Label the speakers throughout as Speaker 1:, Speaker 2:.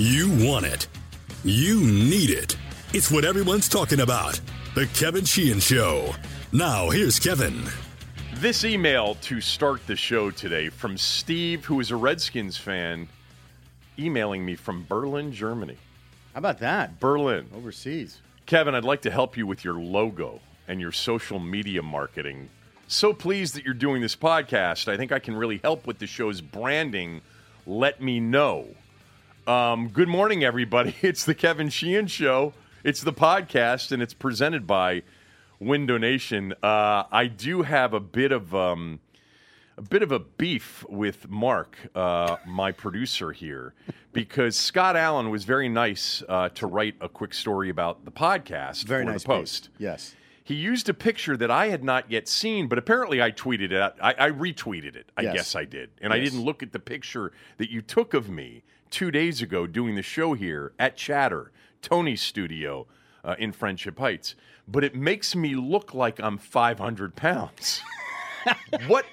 Speaker 1: You want it. You need it. It's what everyone's talking about. The Kevin Sheehan Show. Now, here's Kevin.
Speaker 2: This email to start the show today from Steve, who is a Redskins fan, emailing me from Berlin, Germany.
Speaker 3: How about that?
Speaker 2: Berlin.
Speaker 3: Overseas.
Speaker 2: Kevin, I'd like to help you with your logo and your social media marketing. So pleased that you're doing this podcast. I think I can really help with the show's branding. Let me know. Um, good morning, everybody. It's the Kevin Sheehan Show. It's the podcast, and it's presented by Window Nation. Uh, I do have a bit of um, a bit of a beef with Mark, uh, my producer here, because Scott Allen was very nice uh, to write a quick story about the podcast
Speaker 3: Very
Speaker 2: for
Speaker 3: nice
Speaker 2: the post.
Speaker 3: piece. Yes.
Speaker 2: He used a picture that I had not yet seen, but apparently I tweeted it. I, I retweeted it. I
Speaker 3: Yes.
Speaker 2: guess I did, and I
Speaker 3: Yes.
Speaker 2: didn't look at the picture that you took of me two days ago doing the show here at Chatter, Tony's studio uh, in Friendship Heights. But it makes me look like I'm 500 pounds. what?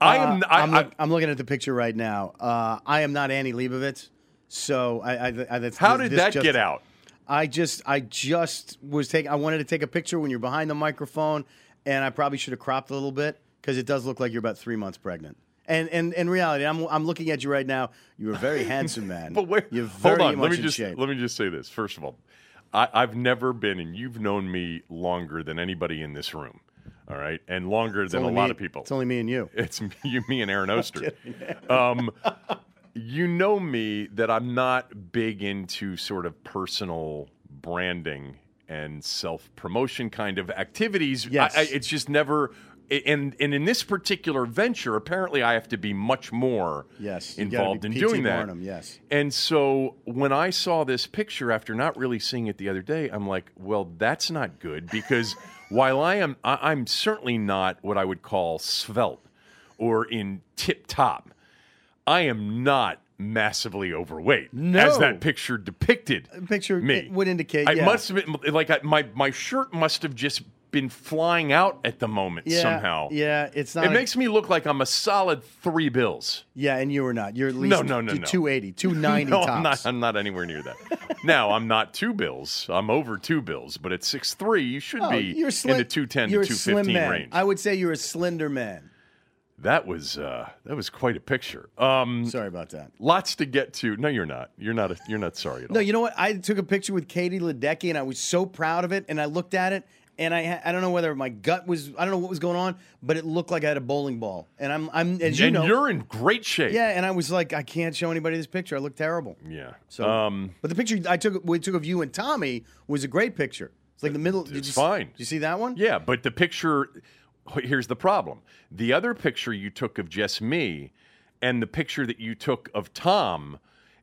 Speaker 2: I am.
Speaker 3: Uh,
Speaker 2: I,
Speaker 3: I'm,
Speaker 2: I-
Speaker 3: look- I'm looking at the picture right now. Uh, I am not Annie Leibovitz, so I. I, I that's,
Speaker 2: how did that
Speaker 3: just-
Speaker 2: get out?
Speaker 3: I just, I just was taking. I wanted to take a picture when you're behind the microphone, and I probably should have cropped a little bit because it does look like you're about three months pregnant. And and in reality, I'm I'm looking at you right now. You're a very handsome man.
Speaker 2: But wait,
Speaker 3: you're very
Speaker 2: hold on.
Speaker 3: much
Speaker 2: Let me just
Speaker 3: shape.
Speaker 2: let me just say this. First of all, I, I've never been, and you've known me longer than anybody in this room. All right, and longer
Speaker 3: It's
Speaker 2: than a lot
Speaker 3: me-
Speaker 2: of people.
Speaker 3: It's only me and you.
Speaker 2: It's you, me, and Aaron Oster. um, you know me that I'm not big into sort of personal branding and self promotion kind of activities.
Speaker 3: Yes.
Speaker 2: I, I, it's just never. And and in this particular venture, apparently, I have to be much more
Speaker 3: Yes,
Speaker 2: involved in doing that.
Speaker 3: Yes.
Speaker 2: And so when I saw this picture after not really seeing it the other day, I'm like, well, that's not good because while I am, I, I'm certainly not what I would call svelte or in tip top. I am not massively overweight,
Speaker 3: No.
Speaker 2: as that picture depicted.
Speaker 3: picture
Speaker 2: me
Speaker 3: would indicate.
Speaker 2: I
Speaker 3: yeah.
Speaker 2: must have been like I, my my shirt must have just been flying out at the moment
Speaker 3: yeah,
Speaker 2: somehow.
Speaker 3: Yeah, it's not.
Speaker 2: It
Speaker 3: a-
Speaker 2: makes me look like I'm a solid three bills.
Speaker 3: Yeah, and you were not. You're at least
Speaker 2: No, no, no, no.
Speaker 3: 280, 290
Speaker 2: no,
Speaker 3: tops.
Speaker 2: I'm not. I'm not anywhere near that. now I'm not two bills. I'm over two bills, but at six three, you should
Speaker 3: Oh,
Speaker 2: be
Speaker 3: you're slim,
Speaker 2: in the two ten
Speaker 3: you're
Speaker 2: to
Speaker 3: a
Speaker 2: two
Speaker 3: slim
Speaker 2: fifteen
Speaker 3: man.
Speaker 2: range.
Speaker 3: I would say you're a slender man.
Speaker 2: that was uh, that was quite a picture. Um,
Speaker 3: Sorry about that.
Speaker 2: lots to get to. No, you're not. You're not. A, you're not sorry at all.
Speaker 3: No, you know what? I took a picture with Katie Ledecky, and I was so proud of it. And I looked at it, and I I don't know whether my gut was I don't know what was going on, but it looked like I had a bowling ball. And I'm I'm as you
Speaker 2: and
Speaker 3: know,
Speaker 2: you're in great shape.
Speaker 3: yeah. And I was like, I can't show anybody this picture. I look terrible.
Speaker 2: Yeah.
Speaker 3: So,
Speaker 2: um,
Speaker 3: but the picture I took we took of you and Tommy was a great picture. It's like the middle. did
Speaker 2: It's
Speaker 3: you
Speaker 2: fine.
Speaker 3: Did you see that one?
Speaker 2: Yeah, but the picture here's the problem. The other picture you took of just me and the picture that you took of Tom,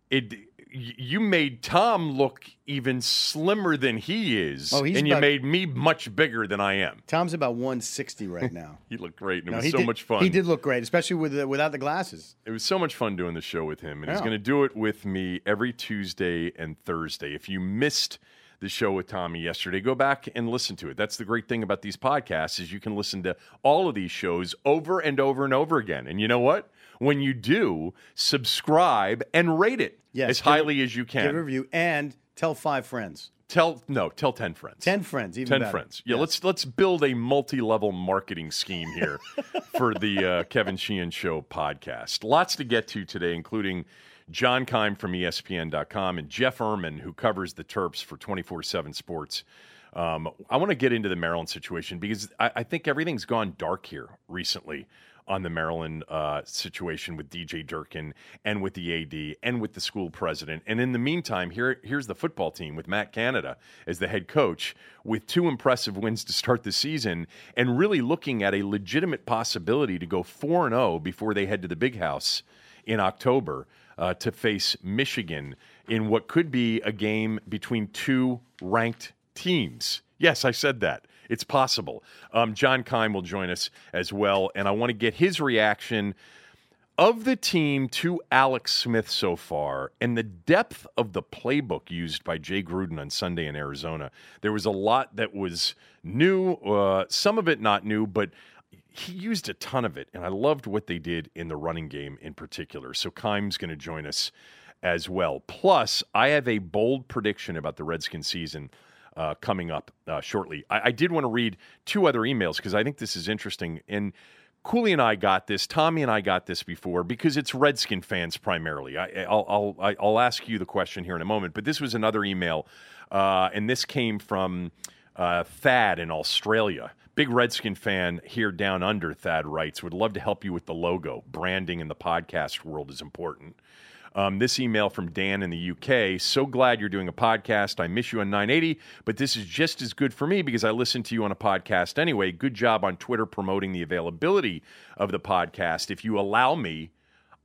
Speaker 2: it you made Tom look even slimmer than he is,
Speaker 3: Oh, he's
Speaker 2: and you
Speaker 3: about-
Speaker 2: made me much bigger than I am.
Speaker 3: Tom's about 160 right now.
Speaker 2: He looked great, and it was so
Speaker 3: did-
Speaker 2: much fun.
Speaker 3: He did look great, especially with the, without the glasses.
Speaker 2: It was so much fun doing the show with him, and he's going to do it with me every Tuesday and Thursday. If you missed the show with Tommy yesterday, go back and listen to it. That's the great thing about these podcasts is you can listen to all of these shows over and over and over again. And you know what? When you do, subscribe and rate it
Speaker 3: Yes,
Speaker 2: as
Speaker 3: it-
Speaker 2: highly as you can.
Speaker 3: Give a review and tell five friends,
Speaker 2: Tell no, tell ten friends.
Speaker 3: ten friends, even
Speaker 2: 10
Speaker 3: better.
Speaker 2: friends. Yeah,
Speaker 3: Yes.
Speaker 2: let's let's build a multi-level marketing scheme here for the uh, Kevin Sheehan Show podcast. Lots to get to today, including John Keim from ESPN.com and Jeff Ermann, who covers the Terps for 24/7 Sports. Um, I want to get into the Maryland situation because I, I think everything's gone dark here recently on the Maryland uh, situation with DJ Durkin and with the AD and with the school president. And in the meantime, here here's the football team with Matt Canada as the head coach with two impressive wins to start the season and really looking at a legitimate possibility to go 4 and 0 before they head to the big house in October uh, to face Michigan in what could be a game between two ranked teams. Yes, I said that. It's possible. Um, John Keim will join us as well, and I want to get his reaction of the team to Alex Smith so far and the depth of the playbook used by Jay Gruden on Sunday in Arizona. There was a lot that was new, uh, some of it not new, but he used a ton of it, and I loved what they did in the running game in particular. So Keim's going to join us as well. Plus, I have a bold prediction about the Redskin season uh, coming up uh, shortly. I, I, did want to read two other emails because I think this is interesting. And Cooley and I got this. Tommy and I got this before because it's Redskin fans primarily. I, will I'll, I'll ask you the question here in a moment. But this was another email, uh, and this came from uh, Thad in Australia. Big Redskin fan here down under, Thad writes, would love to help you with the logo. Branding in the podcast world is important. Um, this email from Dan in the UK. So glad you're doing a podcast. I miss you on 980, but this is just as good for me because I listen to you on a podcast anyway. Good job on Twitter promoting the availability of the podcast. If you allow me,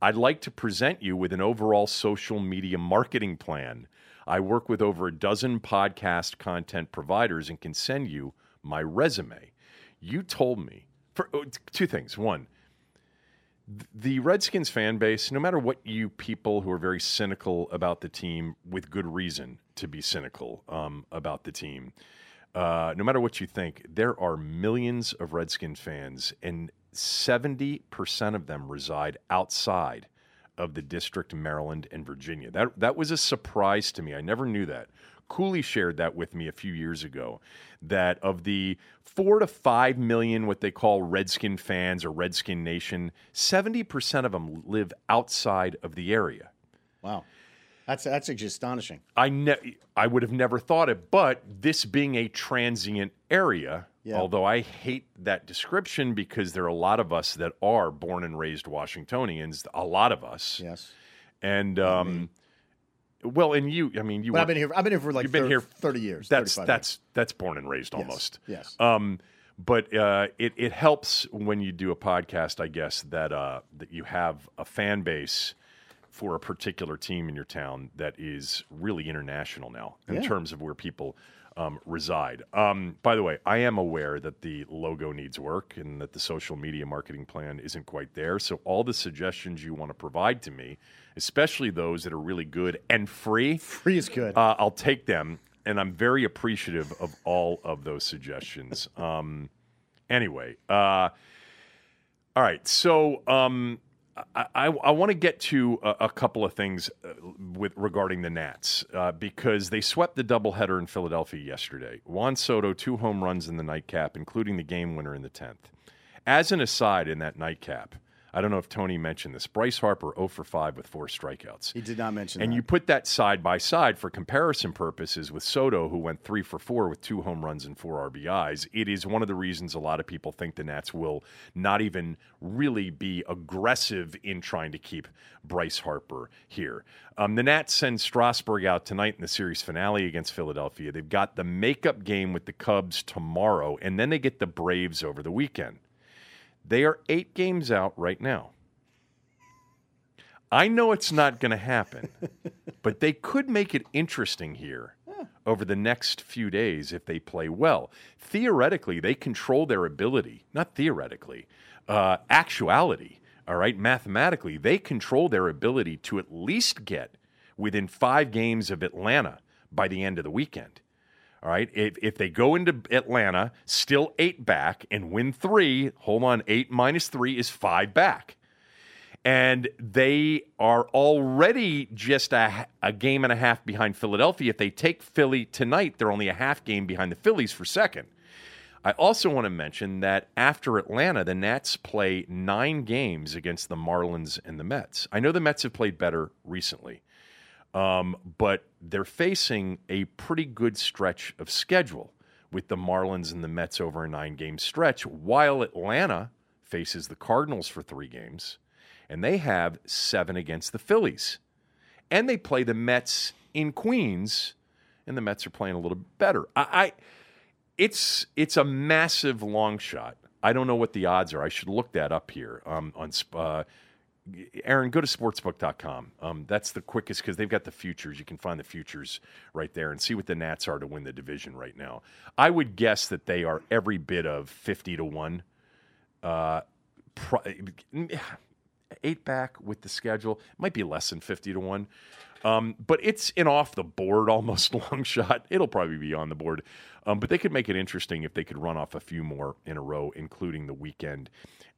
Speaker 2: I'd like to present you with an overall social media marketing plan. I work with over a dozen podcast content providers and can send you my resume. You told me for two things. One, the Redskins fan base, no matter what you people who are very cynical about the team, with good reason to be cynical um, about the team, uh, no matter what you think, there are millions of Redskin fans, and 70% of them reside outside of the district, Maryland and Virginia. That, that was a surprise to me. I never knew that. Cooley shared that with me a few years ago. That of the four to five million, what they call Redskin fans or Redskin Nation, 70% of them live outside of the area.
Speaker 3: Wow. That's that's just astonishing.
Speaker 2: I ne- I would have never thought it, but this being a transient area, yeah. although I hate that description because there are a lot of us that are born and raised Washingtonians, a lot of us.
Speaker 3: Yes.
Speaker 2: And um, well, and you, I mean, you.
Speaker 3: But I've been here. I've been here for like you've been 30, here thirty years.
Speaker 2: That's that's
Speaker 3: years.
Speaker 2: that's born and raised almost.
Speaker 3: Yes.
Speaker 2: yes. Um, but uh, it it helps when you do a podcast, I guess, that uh, that you have a fan base for a particular team in your town that is really international now in yeah. terms of where people um, reside. Um, by the way, I am aware that the logo needs work and that the social media marketing plan isn't quite there. So, all the suggestions you want to provide to me, especially those that are really good and free,
Speaker 3: free is good.
Speaker 2: Uh, I'll take them, and I'm very appreciative of all of those suggestions. Um, anyway, uh, all right. So, um, I, I, I want to get to a, a, couple of things uh, with regarding the Nats uh, because they swept the doubleheader in Philadelphia yesterday. Juan Soto two home runs in the nightcap, including the game winner in the tenth. As an aside, in that nightcap, I don't know if Tony mentioned this. Bryce Harper 0 for 5 with four strikeouts.
Speaker 3: He did not mention that.
Speaker 2: and
Speaker 3: that.
Speaker 2: you put that side by side for comparison purposes with Soto, who went 3 for 4 with two home runs and four RBIs. It is one of the reasons a lot of people think the Nats will not even really be aggressive in trying to keep Bryce Harper here. Um, the Nats send Strasburg out tonight in the series finale against Philadelphia. They've got the makeup game with the Cubs tomorrow, and then they get the Braves over the weekend. They are eight games out right now. I know it's not going to happen, but they could make it interesting here over the next few days if they play well. Theoretically, they control their ability, not theoretically, uh, actuality, all right, mathematically, they control their ability to at least get within five games of Atlanta by the end of the weekend. All right. If, if they go into Atlanta, still eight back, and win three, hold on, eight minus three is five back. And they are already just a, a game and a half behind Philadelphia. If they take Philly tonight, they're only a half game behind the Phillies for second. I also want to mention that after Atlanta, the Nats play nine games against the Marlins and the Mets. I know the Mets have played better recently, um, but they're facing a pretty good stretch of schedule with the Marlins and the Mets over a nine game stretch, while Atlanta faces the Cardinals for three games, and they have seven against the Phillies. And they play the Mets in Queens, and the Mets are playing a little better. I, I it's it's a massive long shot. I don't know what the odds are. I should look that up here um, on uh, Aaron, go to sportsbook.com. Um, that's the quickest because they've got the futures. You can find the futures right there and see what the Nats are to win the division right now. I would guess that they are every bit of 50 to 1. Uh, eight back with the schedule. Might be less than 50 to 1. Um, but it's an off the board almost long shot. It'll probably be on the board. Um, but they could make it interesting if they could run off a few more in a row, including the weekend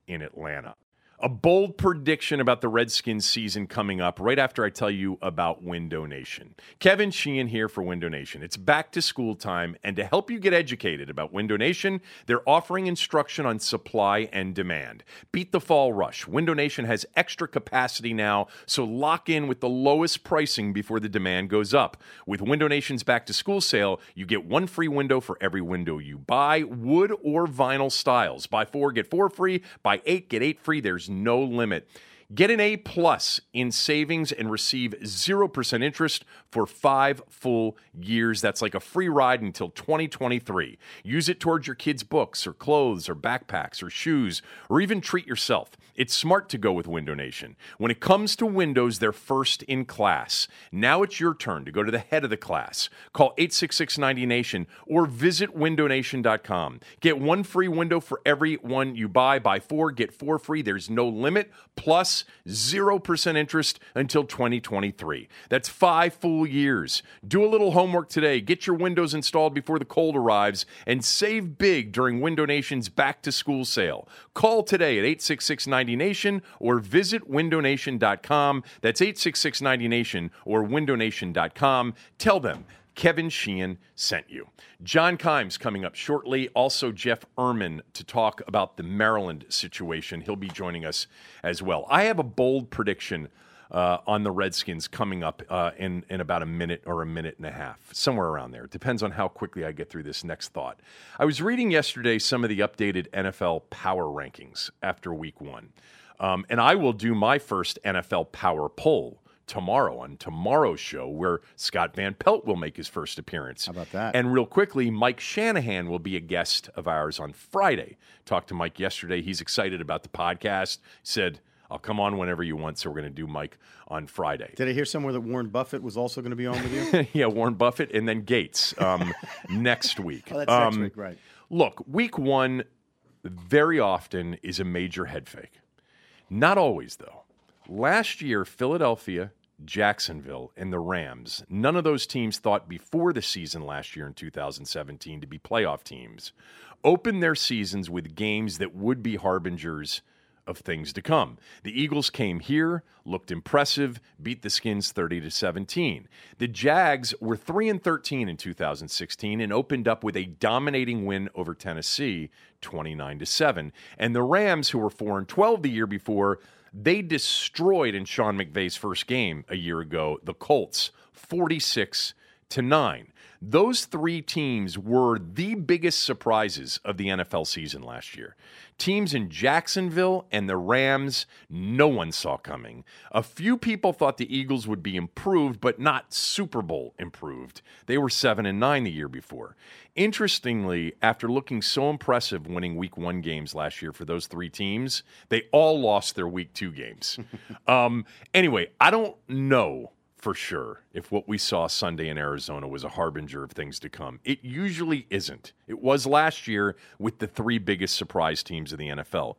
Speaker 2: in Atlanta. A bold prediction about the Redskins season coming up right after I tell you about Window Nation. Kevin Sheehan here for Window Nation. It's back to school time, and to help you get educated about Window Nation, they're offering instruction on supply and demand. Beat the fall rush. Window Nation has extra capacity now, so lock in with the lowest pricing before the demand goes up. With Window Nation's back to school sale, you get one free window for every window you buy, wood or vinyl styles. Buy four, get four free. Buy eight, get eight free. There's no limit. Get an A plus in savings and receive 0% interest for five full years. That's like a free ride until 2023. Use it towards your kids' books or clothes or backpacks or shoes or even treat yourself. It's smart to go with Window Nation. When it comes to windows, they're first in class. Now it's your turn to go to the head of the class. Call 866 90Nation or visit windownation.com. Get one free window for every one you buy. Buy four, get four free. There's no limit. Plus 0% interest until 2023. That's five full years. Do a little homework today. Get your windows installed before the cold arrives and save big during Window Nation's back to school sale. Call today at 866 90Nation or visit windownation.com. That's 866 90Nation or windownation.com. Tell them Kevin Sheehan sent you. John Keim's coming up shortly. Also, Jeff Ermann to talk about the Maryland situation. He'll be joining us as well. I have a bold prediction uh, on the Redskins coming up uh, in, in about a minute or a minute and a half, somewhere around there. It depends on how quickly I get through this next thought. I was reading yesterday some of the updated NFL power rankings after week one. Um, and I will do my first NFL power poll tomorrow on tomorrow's show, where Scott Van Pelt will make his first appearance.
Speaker 3: How about that?
Speaker 2: And real quickly, Mike Shanahan will be a guest of ours on Friday. Talked to Mike yesterday. He's excited about the podcast. Said, I'll come on whenever you want. So we're going to do Mike on Friday.
Speaker 3: Did I hear somewhere that Warren Buffett was also going to be on with you?
Speaker 2: yeah, Warren Buffett and then Gates um, next week.
Speaker 3: Oh, that's next
Speaker 2: Um,
Speaker 3: week, right?
Speaker 2: Look, week one very often is a major head fake. Not always, though. Last year, Philadelphia, Jacksonville, and the Rams, none of those teams thought before the season last year in 2017 to be playoff teams, opened their seasons with games that would be harbingers of things to come. The Eagles came here, looked impressive, beat the Skins 30 to 17. The Jags were 3 and 13 in 2016 and opened up with a dominating win over Tennessee 29 to 7. And the Rams who were 4 and 12 the year before, they destroyed in Sean McVay's first game a year ago the Colts 46 to 9. Those three teams were the biggest surprises of the NFL season last year. Teams in Jacksonville and the Rams, no one saw coming. A few people thought the Eagles would be improved, but not Super Bowl improved. They were 7 and 9 the year before. Interestingly, after looking so impressive winning week one games last year for those three teams, they all lost their week two games. um, anyway, I don't know for sure if what we saw Sunday in Arizona was a harbinger of things to come. It usually isn't. It was last year with the three biggest surprise teams of the NFL.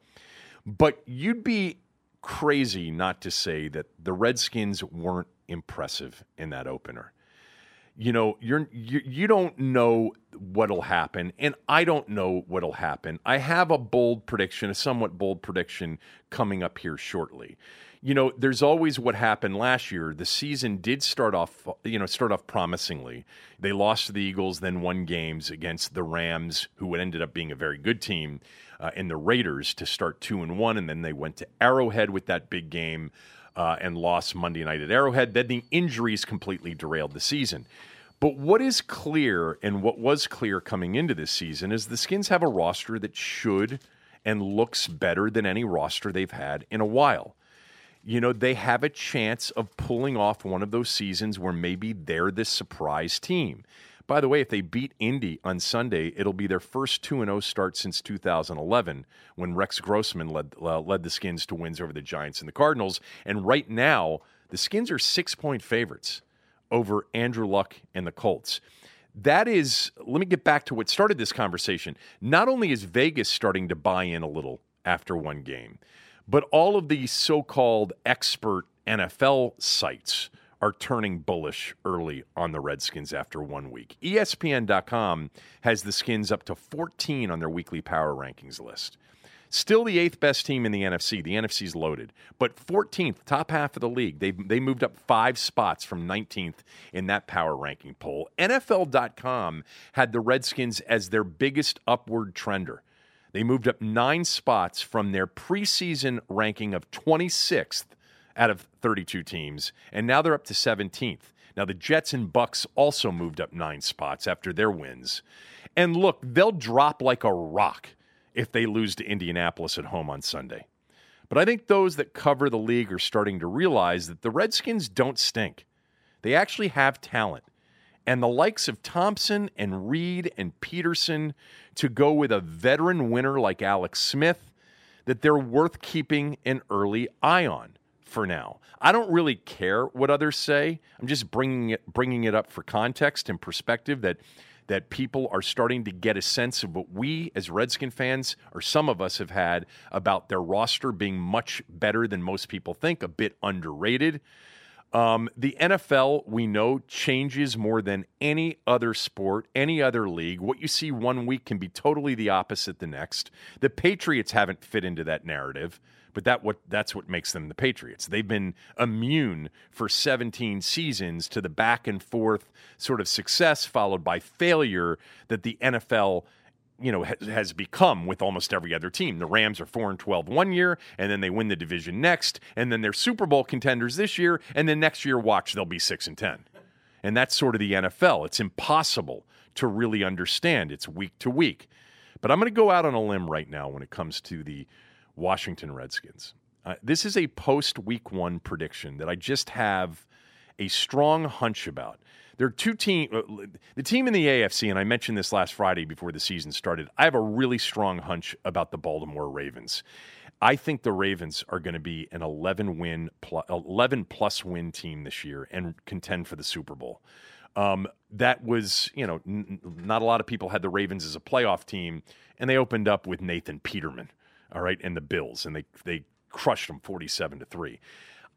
Speaker 2: But you'd be crazy not to say that the Redskins weren't impressive in that opener. You know, you're you, you don't know what'll happen and I don't know what'll happen. I have a bold prediction, a somewhat bold prediction coming up here shortly you know, there's always what happened last year. The season did start off, you know, start off promisingly. They lost to the Eagles, then won games against the Rams, who ended up being a very good team, uh, and the Raiders to start two and one, and then they went to Arrowhead with that big game uh, and lost Monday night at Arrowhead. Then the injuries completely derailed the season. But what is clear, and what was clear coming into this season, is the Skins have a roster that should and looks better than any roster they've had in a while you know, they have a chance of pulling off one of those seasons where maybe they're the surprise team. By the way, if they beat Indy on Sunday, it'll be their first 2 0 start since 2011 when Rex Grossman led, uh, led the Skins to wins over the Giants and the Cardinals. And right now, the Skins are six point favorites over Andrew Luck and the Colts. That is, let me get back to what started this conversation. Not only is Vegas starting to buy in a little after one game, but all of these so called expert NFL sites are turning bullish early on the Redskins after one week. ESPN.com has the Skins up to 14 on their weekly power rankings list. Still the eighth best team in the NFC. The NFC's loaded, but 14th, top half of the league. They they moved up five spots from 19th in that power ranking poll. NFL.com had the Redskins as their biggest upward trender. They moved up nine spots from their preseason ranking of 26th out of 32 teams, and now they're up to 17th. Now the Jets and Bucks also moved up nine spots after their wins. And look, they'll drop like a rock if they lose to Indianapolis at home on Sunday. But I think those that cover the league are starting to realize that the Redskins don't stink. They actually have talent. And the likes of Thompson and Reed and Peterson to go with a veteran winner like Alex Smith, that they're worth keeping an early eye on for now. I don't really care what others say. I'm just bringing it bringing it up for context and perspective that that people are starting to get a sense of what we as Redskin fans, or some of us, have had about their roster being much better than most people think, a bit underrated. Um, the NFL, we know, changes more than any other sport, any other league. What you see one week can be totally the opposite the next. The Patriots haven't fit into that narrative but that what that's what makes them the Patriots. They've been immune for 17 seasons to the back and forth sort of success followed by failure that the NFL you know has become with almost every other team. The Rams are 4 and 12 one year and then they win the division next and then they're Super Bowl contenders this year and then next year watch they'll be 6 and 10. And that's sort of the NFL. It's impossible to really understand. It's week to week. But I'm going to go out on a limb right now when it comes to the Washington Redskins. Uh, this is a post week one prediction that I just have a strong hunch about. There are two teams, uh, the team in the AFC, and I mentioned this last Friday before the season started. I have a really strong hunch about the Baltimore Ravens. I think the Ravens are going to be an 11 win, 11 plus win team this year and contend for the Super Bowl. Um, that was, you know, n- not a lot of people had the Ravens as a playoff team, and they opened up with Nathan Peterman all right, and the Bills, and they they crushed them 47 to 3.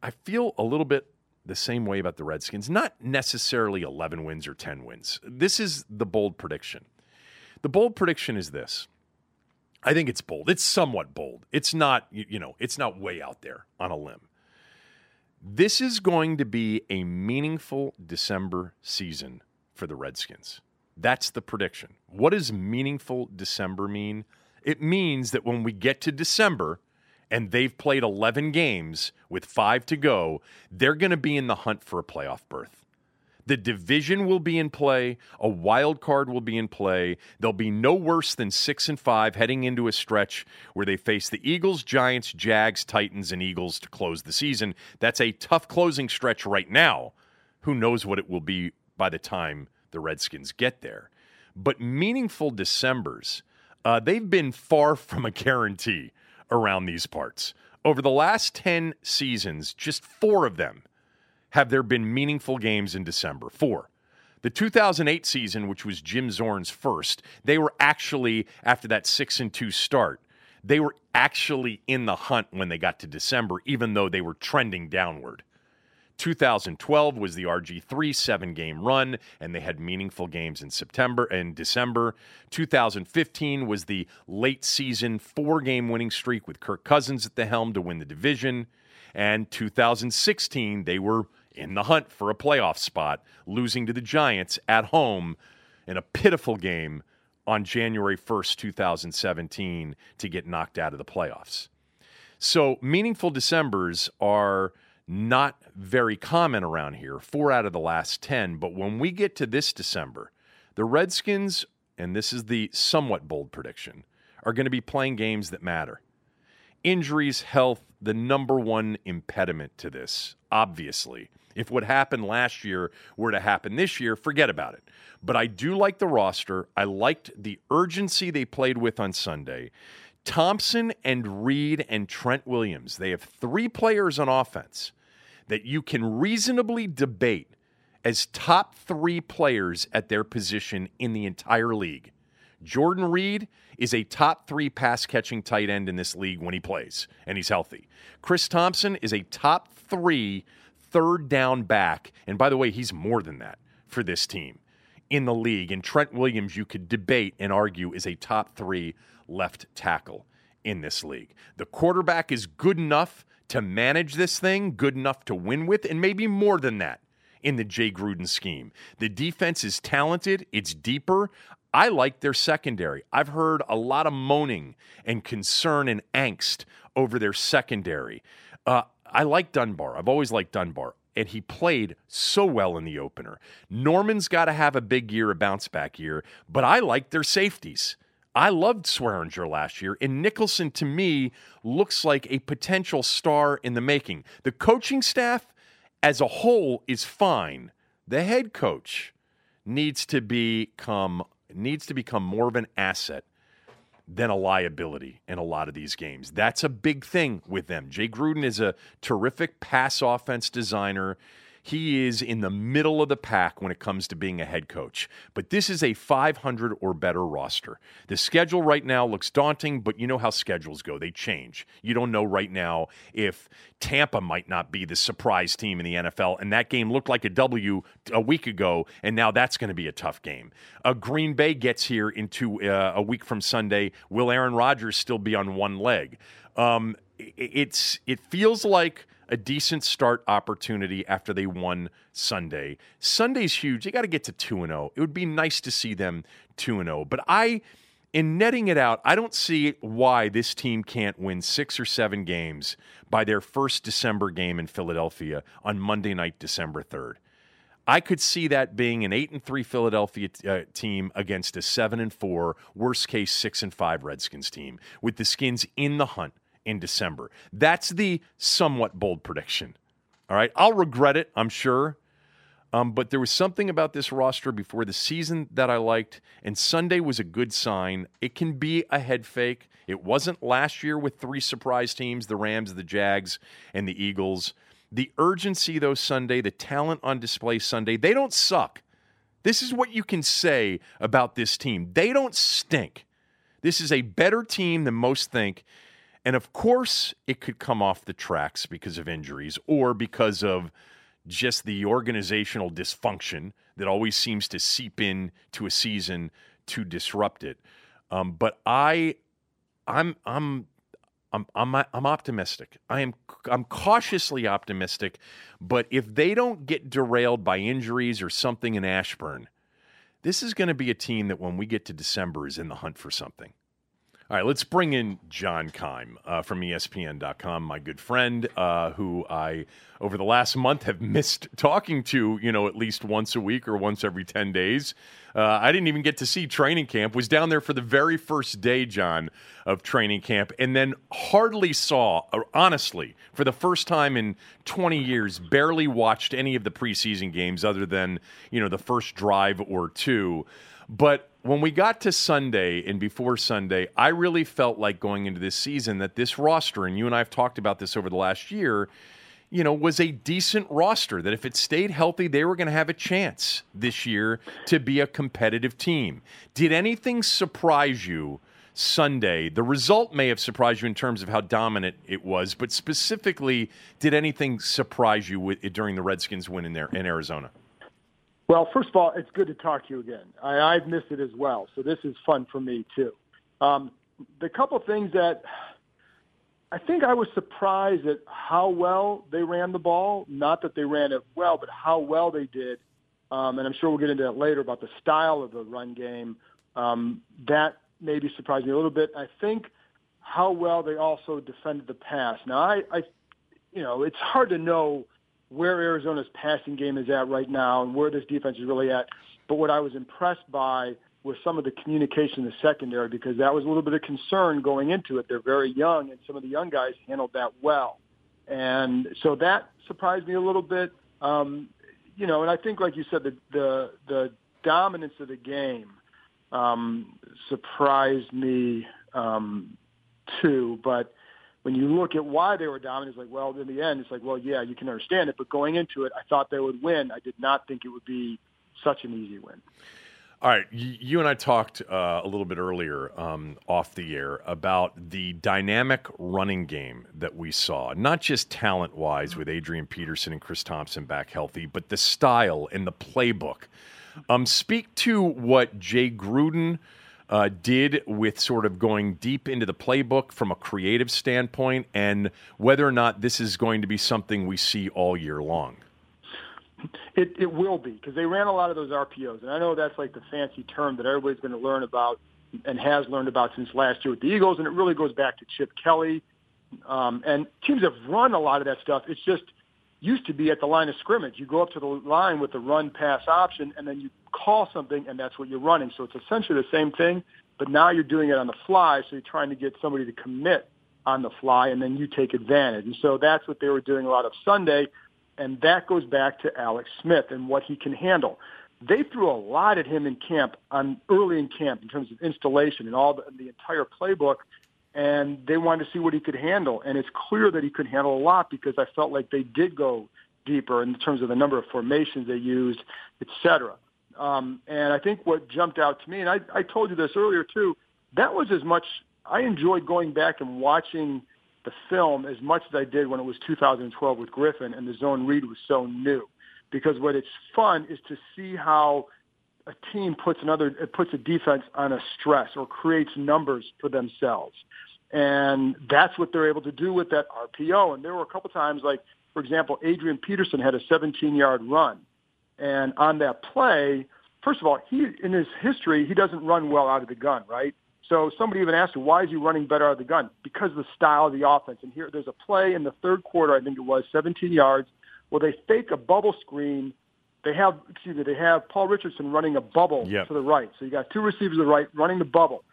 Speaker 2: I feel a little bit the same way about the Redskins, not necessarily 11 wins or 10 wins. This is the bold prediction. The bold prediction is this. I think it's bold. It's somewhat bold. It's not, you know, it's not way out there on a limb. This is going to be a meaningful December season for the Redskins. That's the prediction. What does meaningful December mean? It means that when we get to December and they've played 11 games with five to go, they're going to be in the hunt for a playoff berth. The division will be in play. A wild card will be in play. They'll be no worse than six and five heading into a stretch where they face the Eagles, Giants, Jags, Titans, and Eagles to close the season. That's a tough closing stretch right now. Who knows what it will be by the time the Redskins get there? But meaningful Decembers uh, they've been far from a guarantee around these parts. Over the last 10 seasons, just four of them have there been meaningful games in December. Four. The 2008 season, which was Jim Zorn's first, they were actually, after that 6 and 2 start, they were actually in the hunt when they got to December, even though they were trending downward. 2012 was the RG3 seven game run, and they had meaningful games in September and December. 2015 was the late season four game winning streak with Kirk Cousins at the helm to win the division. And 2016, they were in the hunt for a playoff spot, losing to the Giants at home in a pitiful game on January 1st, 2017, to get knocked out of the playoffs. So, meaningful Decembers are not very common around here, four out of the last 10. But when we get to this December, the Redskins, and this is the somewhat bold prediction, are going to be playing games that matter. Injuries, health, the number one impediment to this, obviously. If what happened last year were to happen this year, forget about it. But I do like the roster. I liked the urgency they played with on Sunday. Thompson and Reed and Trent Williams, they have three players on offense that you can reasonably debate as top three players at their position in the entire league. Jordan Reed is a top three pass catching tight end in this league when he plays and he's healthy. Chris Thompson is a top three third down back. And by the way, he's more than that for this team in the league. And Trent Williams, you could debate and argue, is a top three left tackle in this league. The quarterback is good enough to manage this thing, good enough to win with, and maybe more than that in the Jay Gruden scheme. The defense is talented, it's deeper. I like their secondary. I've heard a lot of moaning and concern and angst over their secondary. Uh, I like Dunbar. I've always liked Dunbar. And he played so well in the opener. Norman's got to have a big year, a bounce back year, but I like their safeties. I loved Swearinger last year, and Nicholson to me looks like a potential star in the making. The coaching staff as a whole is fine. The head coach needs to become needs to become more of an asset than a liability in a lot of these games. That's a big thing with them. Jay Gruden is a terrific pass offense designer. He is in the middle of the pack when it comes to being a head coach. But this is a 500 or better roster. The schedule right now looks daunting, but you know how schedules go. They change. You don't know right now if Tampa might not be the surprise team in the NFL, and that game looked like a W a week ago, and now that's going to be a tough game. A Green Bay gets here into uh, a week from Sunday. Will Aaron Rodgers still be on one leg? Um, it's it feels like a decent start opportunity after they won Sunday. Sunday's huge. They got to get to 2 and 0. It would be nice to see them 2 and 0. But I in netting it out, I don't see why this team can't win 6 or 7 games by their first December game in Philadelphia on Monday night December 3rd. I could see that being an 8 and 3 Philadelphia uh, team against a 7 and 4 worst case 6 and 5 Redskins team with the Skins in the hunt in December. That's the somewhat bold prediction. All right. I'll regret it, I'm sure. Um, but there was something about this roster before the season that I liked, and Sunday was a good sign. It can be a head fake. It wasn't last year with three surprise teams the Rams, the Jags, and the Eagles. The urgency, though, Sunday, the talent on display Sunday, they don't suck. This is what you can say about this team. They don't stink. This is a better team than most think. And of course, it could come off the tracks because of injuries or because of just the organizational dysfunction that always seems to seep in to a season to disrupt it. Um, but I, I'm, I'm, I'm, I'm, I'm optimistic. I am, I'm cautiously optimistic. But if they don't get derailed by injuries or something in Ashburn, this is going to be a team that when we get to December is in the hunt for something. All right, let's bring in John Keim uh, from ESPN.com, my good friend, uh, who I, over the last month, have missed talking to, you know, at least once a week or once every 10 days. Uh, I didn't even get to see training camp, was down there for the very first day, John, of training camp, and then hardly saw, uh, honestly, for the first time in 20 years, barely watched any of the preseason games other than, you know, the first drive or two. But when we got to Sunday and before Sunday, I really felt like going into this season that this roster, and you and I have talked about this over the last year, you know, was a decent roster. That if it stayed healthy, they were going to have a chance this year to be a competitive team. Did anything surprise you Sunday? The result may have surprised you in terms of how dominant it was, but specifically, did anything surprise you with, during the Redskins win in there in Arizona?
Speaker 4: Well, first of all, it's good to talk to you again. I, I've missed it as well, so this is fun for me too. Um, the couple things that I think I was surprised at how well they ran the ball. Not that they ran it well, but how well they did. Um, and I'm sure we'll get into that later about the style of the run game. Um, that maybe surprised me a little bit. I think how well they also defended the pass. Now, I, I you know, it's hard to know where Arizona's passing game is at right now and where this defense is really at. But what I was impressed by was some of the communication in the secondary because that was a little bit of concern going into it. They're very young, and some of the young guys handled that well. And so that surprised me a little bit. Um, you know, and I think, like you said, the the, the dominance of the game um, surprised me um, too. But when you look at why they were dominant, it's like, well, in the end, it's like, well, yeah, you can understand it. But going into it, I thought they would win. I did not think it would be such an easy win.
Speaker 2: All right, you and I talked uh, a little bit earlier um, off the air about the dynamic running game that we saw, not just talent wise with Adrian Peterson and Chris Thompson back healthy, but the style and the playbook. Um, speak to what Jay Gruden uh, did with sort of going deep into the playbook from a creative standpoint, and whether or not this is going to be something we see all year long.
Speaker 4: It, it will be because they ran a lot of those RPOs, and I know that's like the fancy term that everybody's going to learn about and has learned about since last year with the Eagles, and it really goes back to Chip Kelly. Um, and teams have run a lot of that stuff. It's just used to be at the line of scrimmage. You go up to the line with the run pass option, and then you call something, and that's what you're running. So it's essentially the same thing, but now you're doing it on the fly. So you're trying to get somebody to commit on the fly, and then you take advantage. And so that's what they were doing a lot of Sunday, and that goes back to Alex Smith and what he can handle. They threw a lot at him in camp, on early in camp, in terms of installation and all the, the entire playbook and they wanted to see what he could handle. And it's clear that he could handle a lot because I felt like they did go deeper in terms of the number of formations they used, et cetera. Um, and I think what jumped out to me, and I, I told you this earlier too, that was as much, I enjoyed going back and watching the film as much as I did when it was 2012 with Griffin and the zone read was so new. Because what it's fun is to see how a team puts another it puts a defense on a stress or creates numbers for themselves. And that's what they're able to do with that RPO. And there were a couple times, like, for example, Adrian Peterson had a 17-yard run. And on that play, first of all, he in his history, he doesn't run well out of the gun, right? So somebody even asked him, why is he running better out of the gun? Because of the style of the offense. And here, there's a play in the third quarter, I think it was, 17 yards, where they fake a bubble screen. They have, excuse me, they have Paul Richardson running a bubble
Speaker 2: yep.
Speaker 4: to the right. So you got two receivers to the right running the bubble.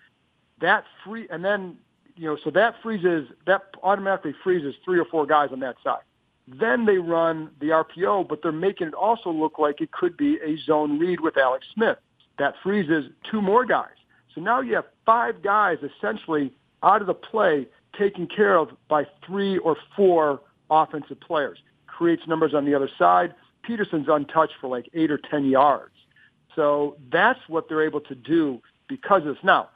Speaker 4: That free, and then you know, so that freezes, that automatically freezes three or four guys on that side. Then they run the RPO, but they're making it also look like it could be a zone read with Alex Smith. That freezes two more guys. So now you have five guys essentially out of the play taken care of by three or four offensive players. Creates numbers on the other side. Peterson's untouched for like eight or ten yards. So that's what they're able to do because of this. Now,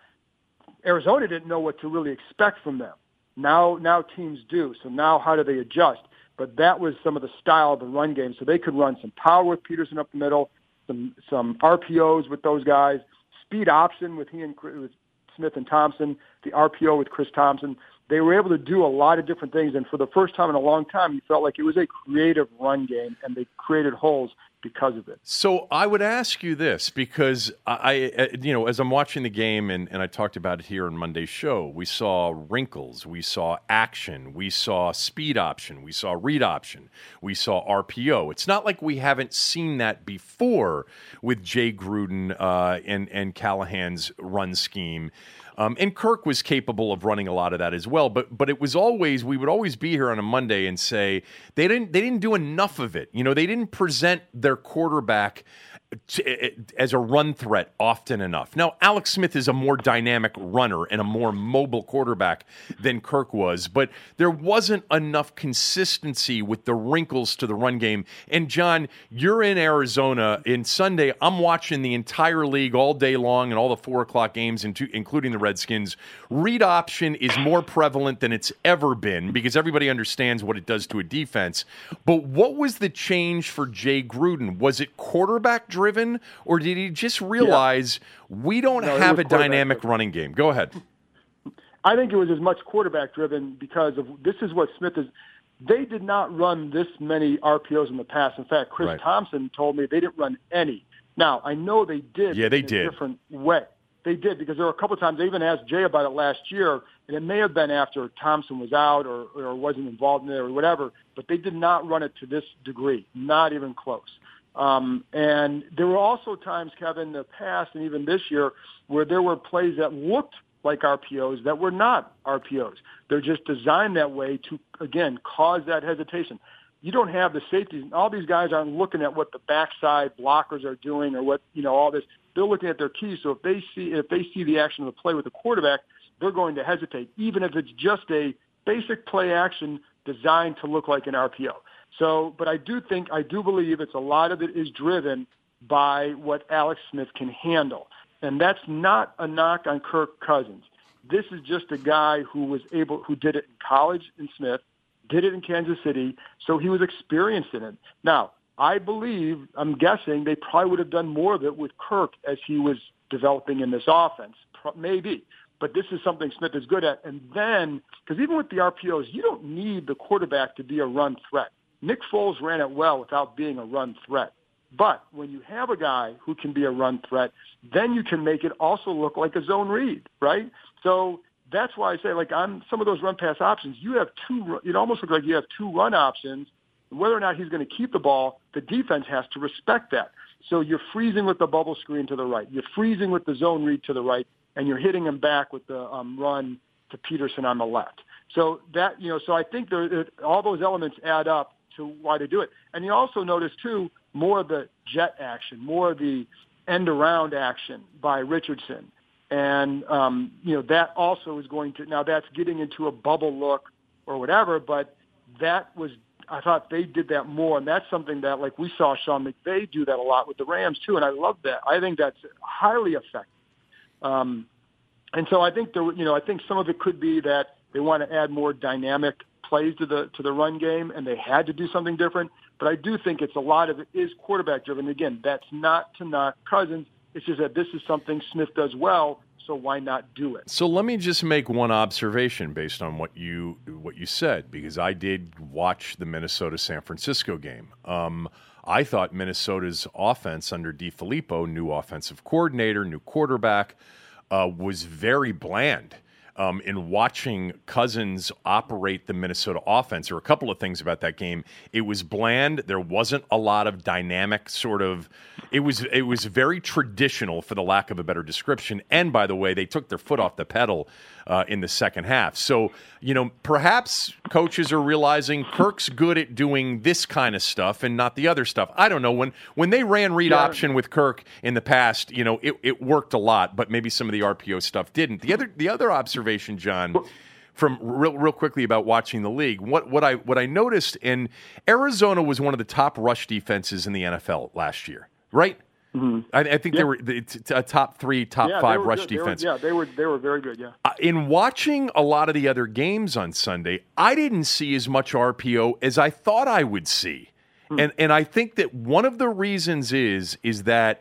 Speaker 4: Arizona didn't know what to really expect from them. Now, now teams do. So now, how do they adjust? But that was some of the style of the run game. So they could run some power with Peterson up the middle, some some RPOs with those guys, speed option with he and with Smith and Thompson, the RPO with Chris Thompson. They were able to do a lot of different things, and for the first time in a long time, you felt like it was a creative run game, and they created holes because of it.
Speaker 2: So I would ask you this because I, I, you know, as I'm watching the game and, and I talked about it here on Monday's show, we saw wrinkles, we saw action, we saw speed option, we saw read option, we saw RPO. It's not like we haven't seen that before with Jay Gruden uh, and and Callahan's run scheme. Um, and Kirk was capable of running a lot of that as well. But but it was always we would always be here on a Monday and say they didn't they didn't do enough of it. You know, they didn't present their quarterback Eh, eh, as a run threat often enough. Now, Alex Smith is a more dynamic runner and a more mobile quarterback than Kirk was, but there wasn't enough consistency with the wrinkles to the run game. And, John, you're in Arizona. In Sunday, I'm watching the entire league all day long and all the four o'clock games, including the Redskins. Read option is more prevalent than it's ever been because everybody understands what it does to a defense. But what was the change for Jay Gruden? Was it quarterback driven? Driven, or did he just realize yeah. we don't no, have a dynamic driven. running game? Go ahead.
Speaker 4: I think it was as much quarterback driven because of this is what Smith is. They did not run this many RPOs in the past. In fact, Chris right. Thompson told me they didn't run any. Now I know they did.
Speaker 2: Yeah, they did.
Speaker 4: different way. They did because there were a couple of times I even asked Jay about it last year, and it may have been after Thompson was out or, or wasn't involved in it or whatever. But they did not run it to this degree, not even close. Um, and there were also times, Kevin, in the past and even this year, where there were plays that looked like RPOs that were not RPOs. They're just designed that way to, again, cause that hesitation. You don't have the safeties. And all these guys aren't looking at what the backside blockers are doing or what, you know, all this. They're looking at their keys. So if they see, if they see the action of the play with the quarterback, they're going to hesitate, even if it's just a basic play action designed to look like an RPO. So, but I do think, I do believe it's a lot of it is driven by what Alex Smith can handle. And that's not a knock on Kirk Cousins. This is just a guy who was able, who did it in college in Smith, did it in Kansas City, so he was experienced in it. Now, I believe, I'm guessing they probably would have done more of it with Kirk as he was developing in this offense, maybe. But this is something Smith is good at. And then, because even with the RPOs, you don't need the quarterback to be a run threat. Nick Foles ran it well without being a run threat. But when you have a guy who can be a run threat, then you can make it also look like a zone read, right? So that's why I say, like on some of those run pass options, you have two. It almost looks like you have two run options. Whether or not he's going to keep the ball, the defense has to respect that. So you're freezing with the bubble screen to the right. You're freezing with the zone read to the right, and you're hitting him back with the um, run to Peterson on the left. So that you know, so I think there, all those elements add up to why they do it. And you also notice too more of the jet action, more of the end around action by Richardson. And, um, you know, that also is going to, now that's getting into a bubble look or whatever, but that was, I thought they did that more. And that's something that, like, we saw Sean McVay do that a lot with the Rams, too. And I love that. I think that's highly effective. Um, and so I think there, you know, I think some of it could be that they want to add more dynamic plays to the to the run game, and they had to do something different. But I do think it's a lot of it is quarterback driven. Again, that's not to knock Cousins. It's just that this is something Smith does well, so why not do it?
Speaker 2: So let me just make one observation based on what you what you said, because I did watch the Minnesota San Francisco game. Um, I thought Minnesota's offense under DeFilippo, new offensive coordinator, new quarterback, uh, was very bland um, in watching Cousins operate the Minnesota offense. There were a couple of things about that game. It was bland. There wasn't a lot of dynamic sort of. It was it was very traditional, for the lack of a better description. And by the way, they took their foot off the pedal uh, in the second half. So you know, perhaps coaches are realizing Kirk's good at doing this kind of stuff and not the other stuff. I don't know when when they ran read yeah. option with Kirk in the past. You know, it, it worked a lot, but maybe some of the RPO stuff didn't. The other the other observation, John. From real, real quickly about watching the league, what what I what I noticed in Arizona was one of the top rush defenses in the NFL last year, right? Mm-hmm. I, I, think yeah. they were a top three, top
Speaker 4: yeah,
Speaker 2: five rush good. defense.
Speaker 4: They were, yeah, they were they were very good. Yeah. Uh,
Speaker 2: in watching a lot of the other games on Sunday, I didn't see as much RPO as I thought I would see, mm-hmm. and and I think that one of the reasons is is that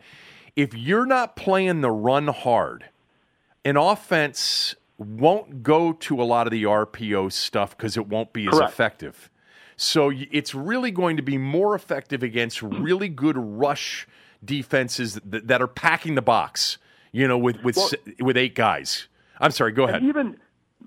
Speaker 2: if you're not playing the run hard, an offense won't go to a lot of the RPO stuff because it won't be as Correct. effective. So it's really going to be more effective against really good rush defenses that, that are packing the box, you know, with with well, with eight guys. I'm sorry, go ahead.
Speaker 4: Even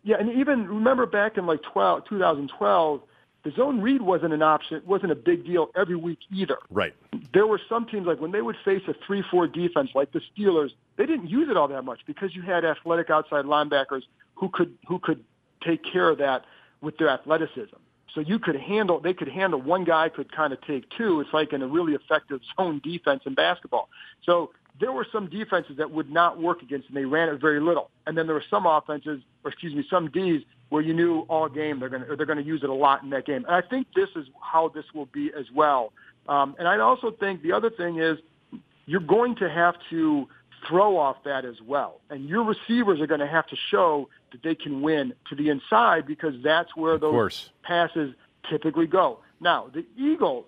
Speaker 4: yeah, and even remember back in like 12, 2012, the zone read wasn't an option, It wasn't a big deal every week either.
Speaker 2: Right.
Speaker 4: There were some teams like when they would face a three-four defense like the Steelers, they didn't use it all that much because you had athletic outside linebackers who could who could take care of that with their athleticism. So you could handle, they could handle, one guy could kind of take two. It's like in a really effective zone defense in basketball. So there were some defenses that would not work against, and they ran it very little. And then there were some offenses, or excuse me, some Ds where you knew all game they're going to they're going to use it a lot in that game. And I think this is how this will be as well. Um, and I also think the other thing is you're going to have to throw off that as well. And your receivers are going to have to show that they can win to the inside because that's where
Speaker 2: of
Speaker 4: those
Speaker 2: course.
Speaker 4: passes typically go. Now, the Eagles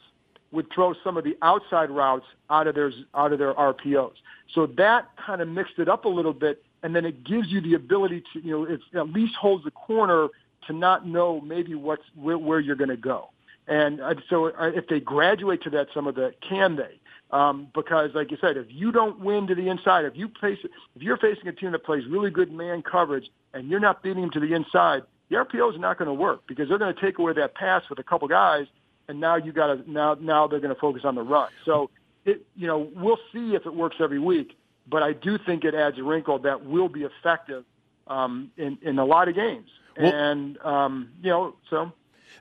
Speaker 4: would throw some of the outside routes out of their out of their RPOs. So that kind of mixed it up a little bit, and then it gives you the ability to, you know, it at least holds the corner to not know maybe what's where, where you're going to go. And uh, so uh, if they graduate to that, some of the can they? Um, because, like you said, if you don't win to the inside, if you face, if you're facing a team that plays really good man coverage and you're not beating them to the inside, the RPO is not going to work because they're going to take away that pass with a couple guys, and now you got to now now they're going to focus on the run. So, it you know we'll see if it works every week, but I do think it adds a wrinkle that will be effective um, in in a lot of games, well, and um, you know so.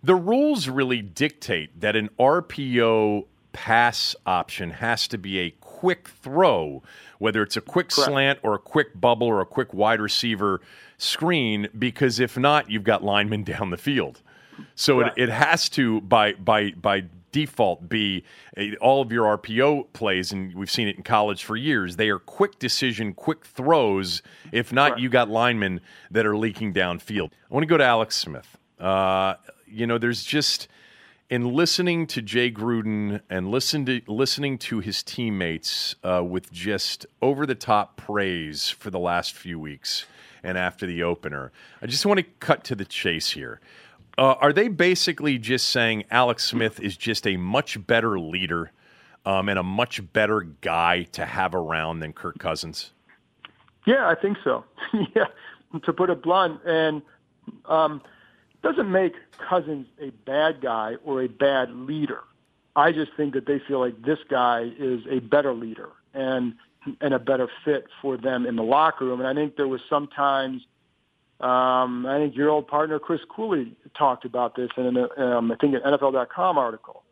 Speaker 2: The rules really dictate that an RPO pass option has to be a quick throw, whether it's a quick Correct. slant or a quick bubble or a quick wide receiver screen, because if not, you've got linemen down the field. So it, it has to, by, by, by default, be a, all of your RPO plays, and we've seen it in college for years. They are quick decision, quick throws. If not, Correct. you got linemen that are leaking downfield. I want to go to Alex Smith. Uh, you know, there's just in listening to Jay Gruden and listen to listening to his teammates uh, with just over the top praise for the last few weeks and after the opener, I just want to cut to the chase here. Uh, are they basically just saying Alex Smith is just a much better leader um, and a much better guy to have around than Kirk Cousins?
Speaker 4: Yeah, I think so. yeah, to put it blunt, and um, doesn't make Cousins a bad guy or a bad leader. I just think that they feel like this guy is a better leader and and a better fit for them in the locker room. And I think there was sometimes, um, I think your old partner Chris Cooley talked about this in an, um, I think an NFL.com article,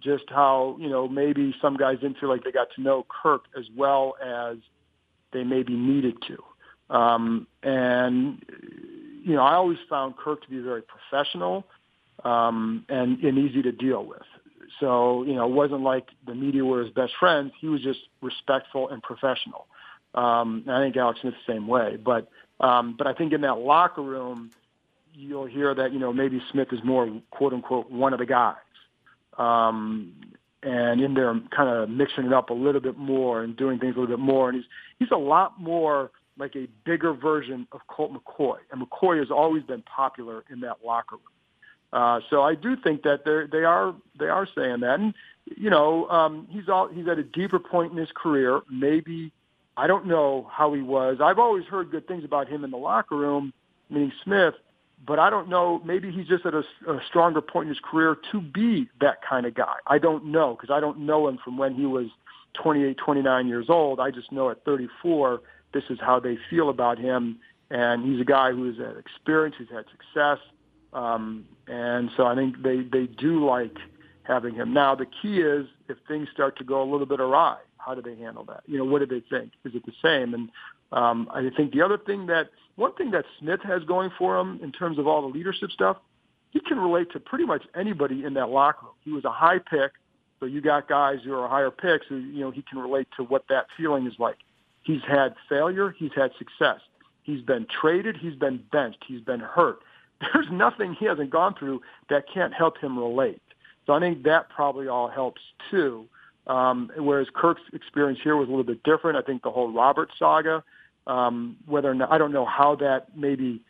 Speaker 4: just how you know maybe some guys didn't feel like they got to know Kirk as well as they maybe needed to. Um, and you know, I always found Kirk to be very professional um, and, and easy to deal with. So, you know, it wasn't like the media were his best friends. He was just respectful and professional. Um, and I think Alex Smith's the same way. But, um, but I think in that locker room, you'll hear that, you know, maybe Smith is more, quote unquote, one of the guys. Um, and in there kind of mixing it up a little bit more and doing things a little bit more. And he's, he's a lot more – like a bigger version of Colt McCoy, and McCoy has always been popular in that locker room. Uh, so I do think that they they are they are saying that, and you know um, he's all he's at a deeper point in his career. Maybe I don't know how he was. I've always heard good things about him in the locker room, meaning Smith, but I don't know. Maybe he's just at a, a stronger point in his career to be that kind of guy. I don't know because I don't know him from when he was 28, 29 years old. I just know at 34 this is how they feel about him. And he's a guy who has had experience, he's had success, um, and so I think they they do like having him. Now the key is if things start to go a little bit awry, how do they handle that? You know, what do they think? Is it the same? And um, I think the other thing that one thing that Smith has going for him in terms of all the leadership stuff, he can relate to pretty much anybody in that locker room. He was a high pick, so you got guys who are higher picks who you know he can relate to what that feeling is like. He's had failure. He's had success. He's been traded. He's been benched. He's been hurt. There's nothing he hasn't gone through that can't help him relate. So I think that probably all helps too. Um, whereas Kirk's experience here was a little bit different. I think the whole Robert saga, um, whether or not I don't know how that maybe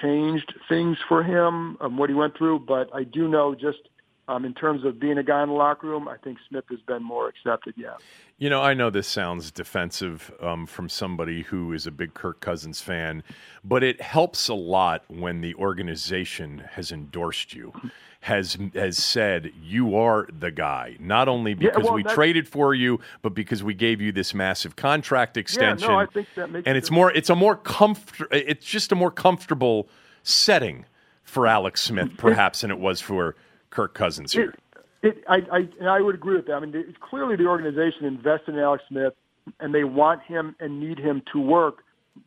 Speaker 4: changed things for him, um, what he went through, but I do know just um, in terms of being a guy in the locker room, I think Smith has been more accepted. Yeah.
Speaker 2: You know, I know this sounds defensive um, from somebody who is a big Kirk Cousins fan, but it helps a lot when the organization has endorsed you, has has said you are the guy. Not only because
Speaker 4: yeah, well,
Speaker 2: we traded for you, but because we gave you this massive contract extension.
Speaker 4: Yeah, no, I think that makes
Speaker 2: and it's more. It's a more comfort. It's just a more comfortable setting for Alex Smith, perhaps, than it was for Kirk Cousins here.
Speaker 4: It, it, I, I, and I would agree with that. I mean, it's clearly the organization invested in Alex Smith, and they want him and need him to work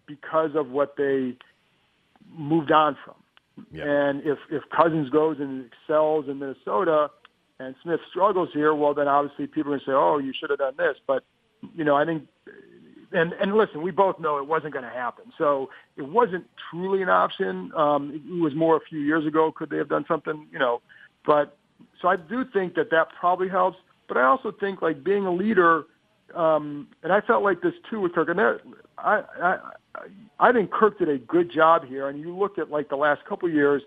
Speaker 4: because of what they moved on from. Yeah. And if if Cousins goes and excels in Minnesota, and Smith struggles here, well, then obviously people are going to say, "Oh, you should have done this." But you know, I think, and and listen, we both know it wasn't going to happen. So it wasn't truly an option. Um, it was more a few years ago. Could they have done something? You know, but so I do think that that probably helps. But I also think like being a leader, um, and I felt like this too with Kirk. And there, I, I, I think Kirk did a good job here. And you look at like the last couple of years,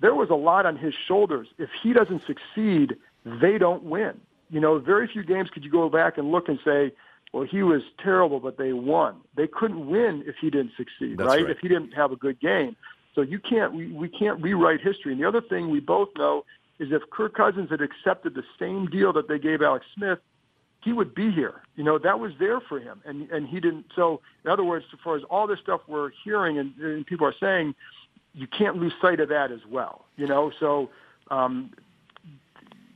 Speaker 4: there was a lot on his shoulders. If he doesn't succeed, they don't win. You know, very few games could you go back and look and say, well, he was terrible, but they won. They couldn't win if he didn't succeed,
Speaker 2: right? right?
Speaker 4: If he didn't have a good game. So you can't, we, we can't rewrite history. And the other thing we both know is if Kirk Cousins had accepted the same deal that they gave Alex Smith, he would be here. You know, that was there for him, and and he didn't. So, in other words, as far as all this stuff we're hearing and, and people are saying, you can't lose sight of that as well. You know, so. Um,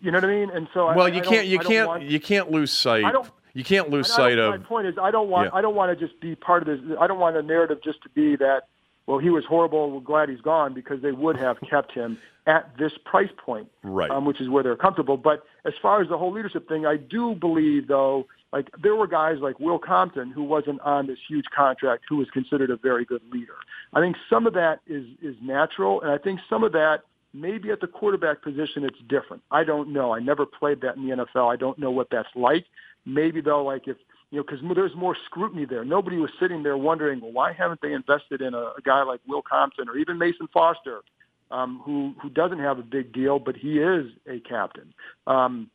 Speaker 4: you know what I mean? And so,
Speaker 2: well,
Speaker 4: I,
Speaker 2: you can't, you
Speaker 4: can't,
Speaker 2: want, you can't lose sight. You can't lose sight of.
Speaker 4: My point is, I don't want,
Speaker 2: yeah.
Speaker 4: I don't want to just be part of this. I don't want a narrative just to be that well, he was horrible. We're glad he's gone because they would have kept him at this price point,
Speaker 2: right?
Speaker 4: Um, which is where they're comfortable. But as far as the whole leadership thing, I do believe though, like there were guys like Will Compton who wasn't on this huge contract who was considered a very good leader. I think some of that is is natural, and I think some of that Maybe at the quarterback position it's different. I don't know. I never played that in the NFL. I don't know what that's like. Maybe though, like if you know, because there's more scrutiny there. Nobody was sitting there wondering, well, why haven't they invested in a, a guy like Will Thompson or even Mason Foster, um, who who doesn't have a big deal, but he is a captain. Um,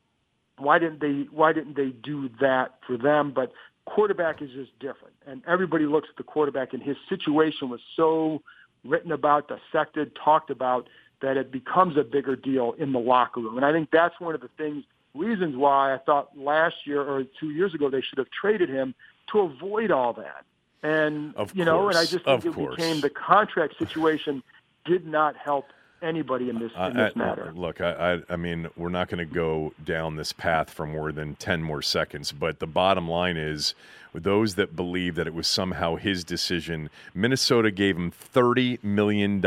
Speaker 4: why didn't they Why didn't they do that for them? But quarterback is just different, and everybody looks at the quarterback, and his situation was so written about, dissected, talked about that it becomes a bigger deal in the locker room. And I think that's one of the things, reasons why I thought last year or two years ago they should have traded him to avoid all that. And
Speaker 2: of
Speaker 4: you
Speaker 2: course,
Speaker 4: know, and I just think
Speaker 2: it
Speaker 4: course. became the contract situation did not help anybody in this, in this
Speaker 2: I,
Speaker 4: matter.
Speaker 2: Look, I, I, I mean, we're not going to go down this path for more than 10 more seconds, but the bottom line is with those that believe that it was somehow his decision, Minnesota gave him $30 million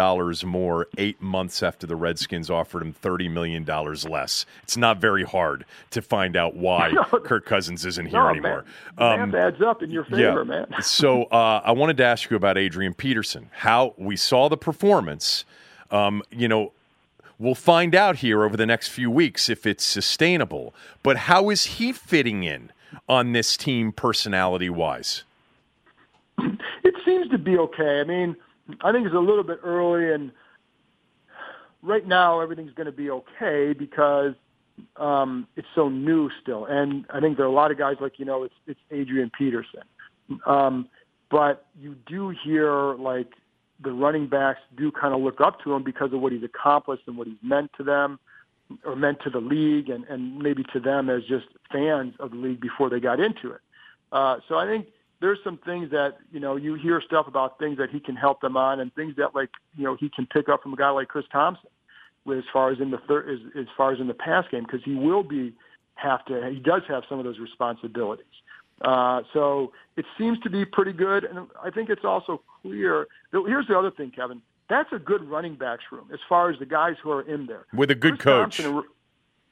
Speaker 2: more eight months after the Redskins offered him $30 million less. It's not very hard to find out why no, Kirk Cousins isn't here
Speaker 4: no,
Speaker 2: anymore.
Speaker 4: Man, um, adds up in your favor,
Speaker 2: yeah.
Speaker 4: man.
Speaker 2: so uh, I wanted to ask you about Adrian Peterson. How we saw the performance – um, you know, we'll find out here over the next few weeks if it's sustainable. But how is he fitting in on this team personality wise?
Speaker 4: It seems to be okay. I mean, I think it's a little bit early, and right now everything's going to be okay because um, it's so new still. And I think there are a lot of guys like you know it's it's Adrian Peterson, um, but you do hear like the running backs do kind of look up to him because of what he's accomplished and what he's meant to them or meant to the league and, and maybe to them as just fans of the league before they got into it. Uh, so I think there's some things that, you know, you hear stuff about things that he can help them on and things that like, you know, he can pick up from a guy like Chris Thompson with as far as in the third, as, as far as in the pass game, because he will be have to, he does have some of those responsibilities. Uh, so it seems to be pretty good, and I think it's also clear. That, Here's the other thing, Kevin. That's a good running backs room as far as the guys who are in there
Speaker 2: with a good
Speaker 4: Chris
Speaker 2: coach.
Speaker 4: Thompson,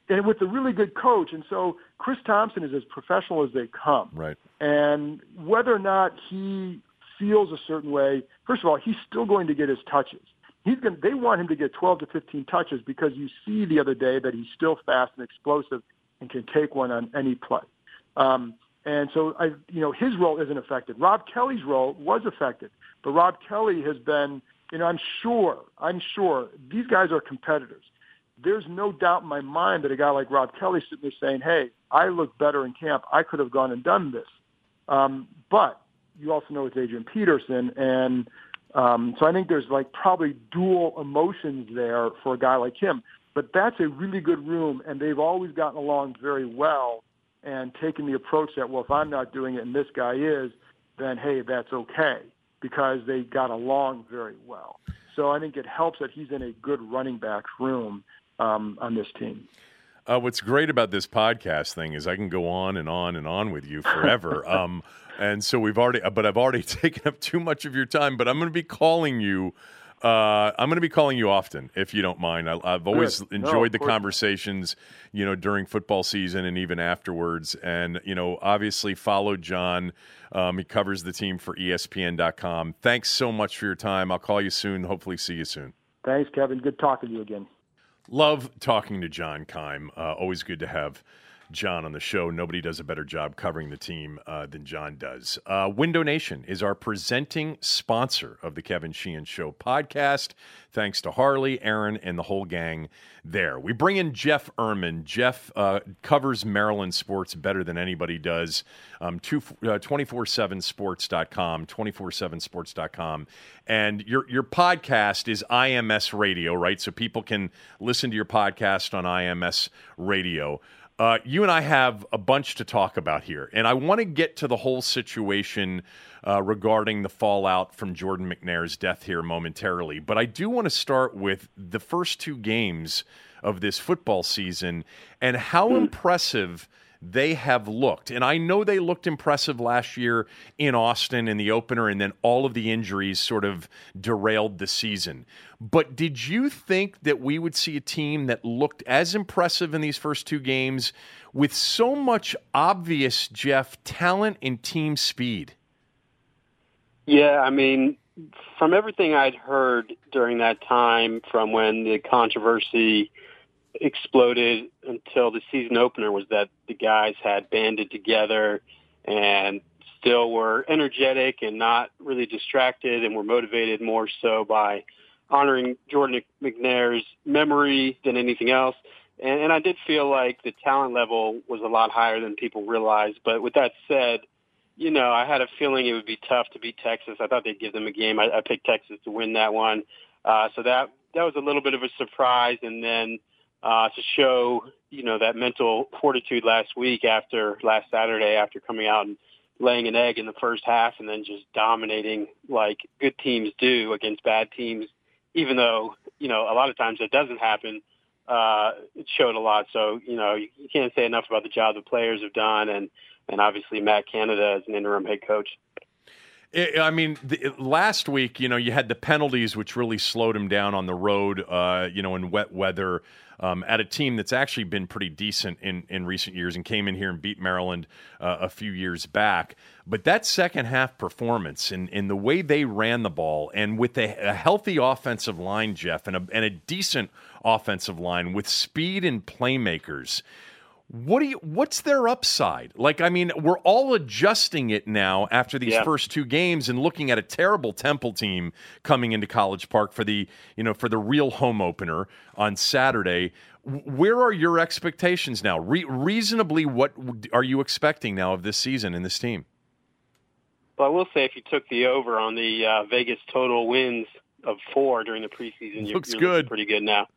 Speaker 4: and with a really good coach, and so Chris Thompson is as professional as they come.
Speaker 2: Right.
Speaker 4: And whether or not he feels a certain way, first of all, he's still going to get his touches. He's going. They want him to get 12 to 15 touches because you see the other day that he's still fast and explosive and can take one on any play. Um, and so, I, you know, his role isn't affected. Rob Kelley's role was affected, but Rob Kelley has been, you know, I'm sure, I'm sure these guys are competitors. There's no doubt in my mind that a guy like Rob Kelley sitting there saying, "Hey, I look better in camp. I could have gone and done this." Um, but you also know it's Adrian Peterson, and um, so I think there's like probably dual emotions there for a guy like him. But that's a really good room, and they've always gotten along very well and taking the approach that, well, if I'm not doing it and this guy is, then hey, that's okay because they got along very well. So I think it helps that he's in a good running back room um, on this team.
Speaker 2: Uh, what's great about this podcast thing is I can go on and on and on with you forever. um, and so we've already, but I've already taken up too much of your time. But I'm going to be calling you uh, I'm going to be calling you often, if you don't mind. I, have always
Speaker 4: Good.
Speaker 2: enjoyed
Speaker 4: no,
Speaker 2: the conversations, you know, during football season and even afterwards. And you know, obviously, follow John. Um, he covers the team for ESPN.com. Thanks so much for your time. I'll call you soon. Hopefully, see you soon.
Speaker 4: Thanks, Kevin. Good talking to you again.
Speaker 2: Love talking to John Keim. Uh, always good to have John on the show. Nobody does a better job covering the team uh, than John does. Uh, Window Nation is our presenting sponsor of the Kevin Sheehan Show podcast. Thanks to Harley, Aaron, and the whole gang there. We bring in Jeff Ermann. Jeff uh, covers Maryland sports better than anybody does. Um, 247sports.com, uh, 247sports.com. And your, your podcast is IMS Radio, right? So people can listen to your podcast on IMS Radio. Uh, you and I have a bunch to talk about here, and I want to get to the whole situation uh, regarding the fallout from Jordan McNair's death here momentarily. But I do want to start with the first two games of this football season and how mm. impressive they have looked. And I know they looked impressive last year in Austin in the opener, and then all of the injuries sort of derailed the season. But did you think that we would see a team that looked as impressive in these first two games with so much obvious, Jeff, talent and team speed?
Speaker 5: Yeah, I mean, from everything I'd heard during that time, from when the controversy exploded until the season opener, was that the guys had banded together and still were energetic and not really distracted and were motivated more so by honoring Jordan McNair's memory than anything else. And, and I did feel like the talent level was a lot higher than people realized. But with that said, you know, I had a feeling it would be tough to beat Texas. I thought they'd give them a game. I, I picked Texas to win that one. Uh, so that that was a little bit of a surprise. And then uh, to show, you know, that mental fortitude last week after last Saturday after coming out and laying an egg in the first half and then just dominating like good teams do against bad teams, even though, you know, a lot of times that doesn't happen. Uh, it showed a lot. So, you know, you, can't say enough about the job the players have done and, and obviously Matt Canada as an interim head coach.
Speaker 2: I mean, the, last week, you know, you had the penalties, which really slowed him down on the road, uh, you know, in wet weather um, at a team that's actually been pretty decent in, in recent years and came in here and beat Maryland uh, a few years back. But that second half performance and, in the way they ran the ball and with a, a healthy offensive line, Jeff, and a, and a decent offensive line with speed and playmakers – what do you what's their upside? Like i mean we're all adjusting it now after these yeah. first two games and looking at a terrible temple team coming into college park for the you know for the real home opener on saturday. Where are your expectations now? Re- reasonably what are you expecting now of this season in this team?
Speaker 5: Well i will say if you took the over on the uh, vegas total wins of four during the preseason
Speaker 2: looks
Speaker 5: you're,
Speaker 2: good.
Speaker 5: pretty good now.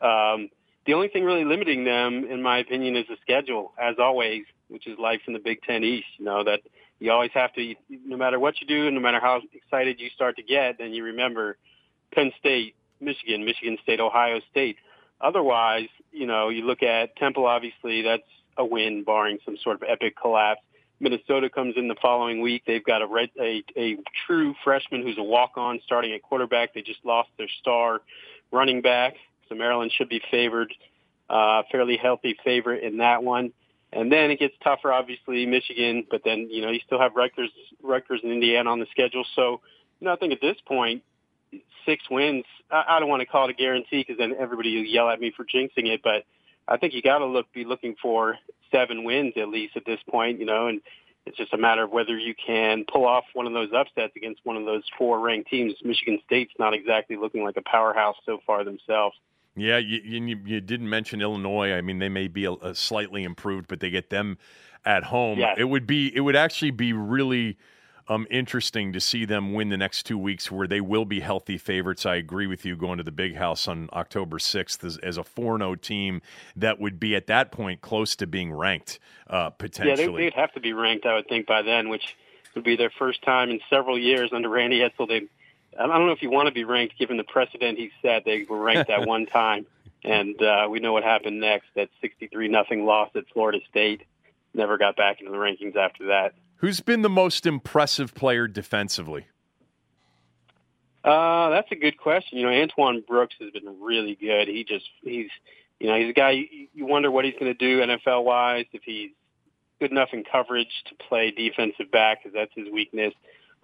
Speaker 5: Um, the only thing really limiting them, in my opinion, is the schedule, as always, which is life in the Big Ten East. You know that you always have to, no matter what you do, no matter how excited you start to get, then you remember Penn State, Michigan, Michigan State, Ohio State. Otherwise, you know, you look at Temple. Obviously, that's a win, barring some sort of epic collapse. Minnesota comes in the following week. They've got a, red, a, a true freshman who's a walk-on starting at quarterback. They just lost their star running back. So Maryland should be favored, uh, fairly healthy favorite in that one. And then it gets tougher, obviously, Michigan, but then, you know, you still have Rutgers, Rutgers and Indiana on the schedule. So, you know, I think at this point, six wins, I, I don't want to call it a guarantee because then everybody will yell at me for jinxing it, but I think you got to look, be looking for seven wins at least at this point, you know, and it's just a matter of whether you can pull off one of those upsets against one of those four ranked teams. Michigan State's not exactly looking like a powerhouse so far themselves.
Speaker 2: Yeah, you, you, you, didn't mention Illinois. I mean, they may be a, a slightly improved, but they get them at home.
Speaker 5: Yes.
Speaker 2: It would be it would actually be really um, interesting to see them win the next two weeks, where they will be healthy favorites. I agree with you going to the Big House on October sixth as, as a four zero team that would be at that point close to being ranked uh, potentially.
Speaker 5: Yeah, they, would have to be ranked, I would think, by then, which would be their first time in several years under Randy Edsall. They I don't know if you want to be ranked given the precedent he set. They were ranked at one time, and uh, we know what happened next. That 63 nothing loss at Florida State. Never got back into the rankings after that.
Speaker 2: Who's been the most impressive player defensively?
Speaker 5: Uh, that's a good question. You know, Antoine Brooks has been really good. He just he's you know he's a guy you, you wonder what he's going to do NFL wise if he's good enough in coverage to play defensive back because that's his weakness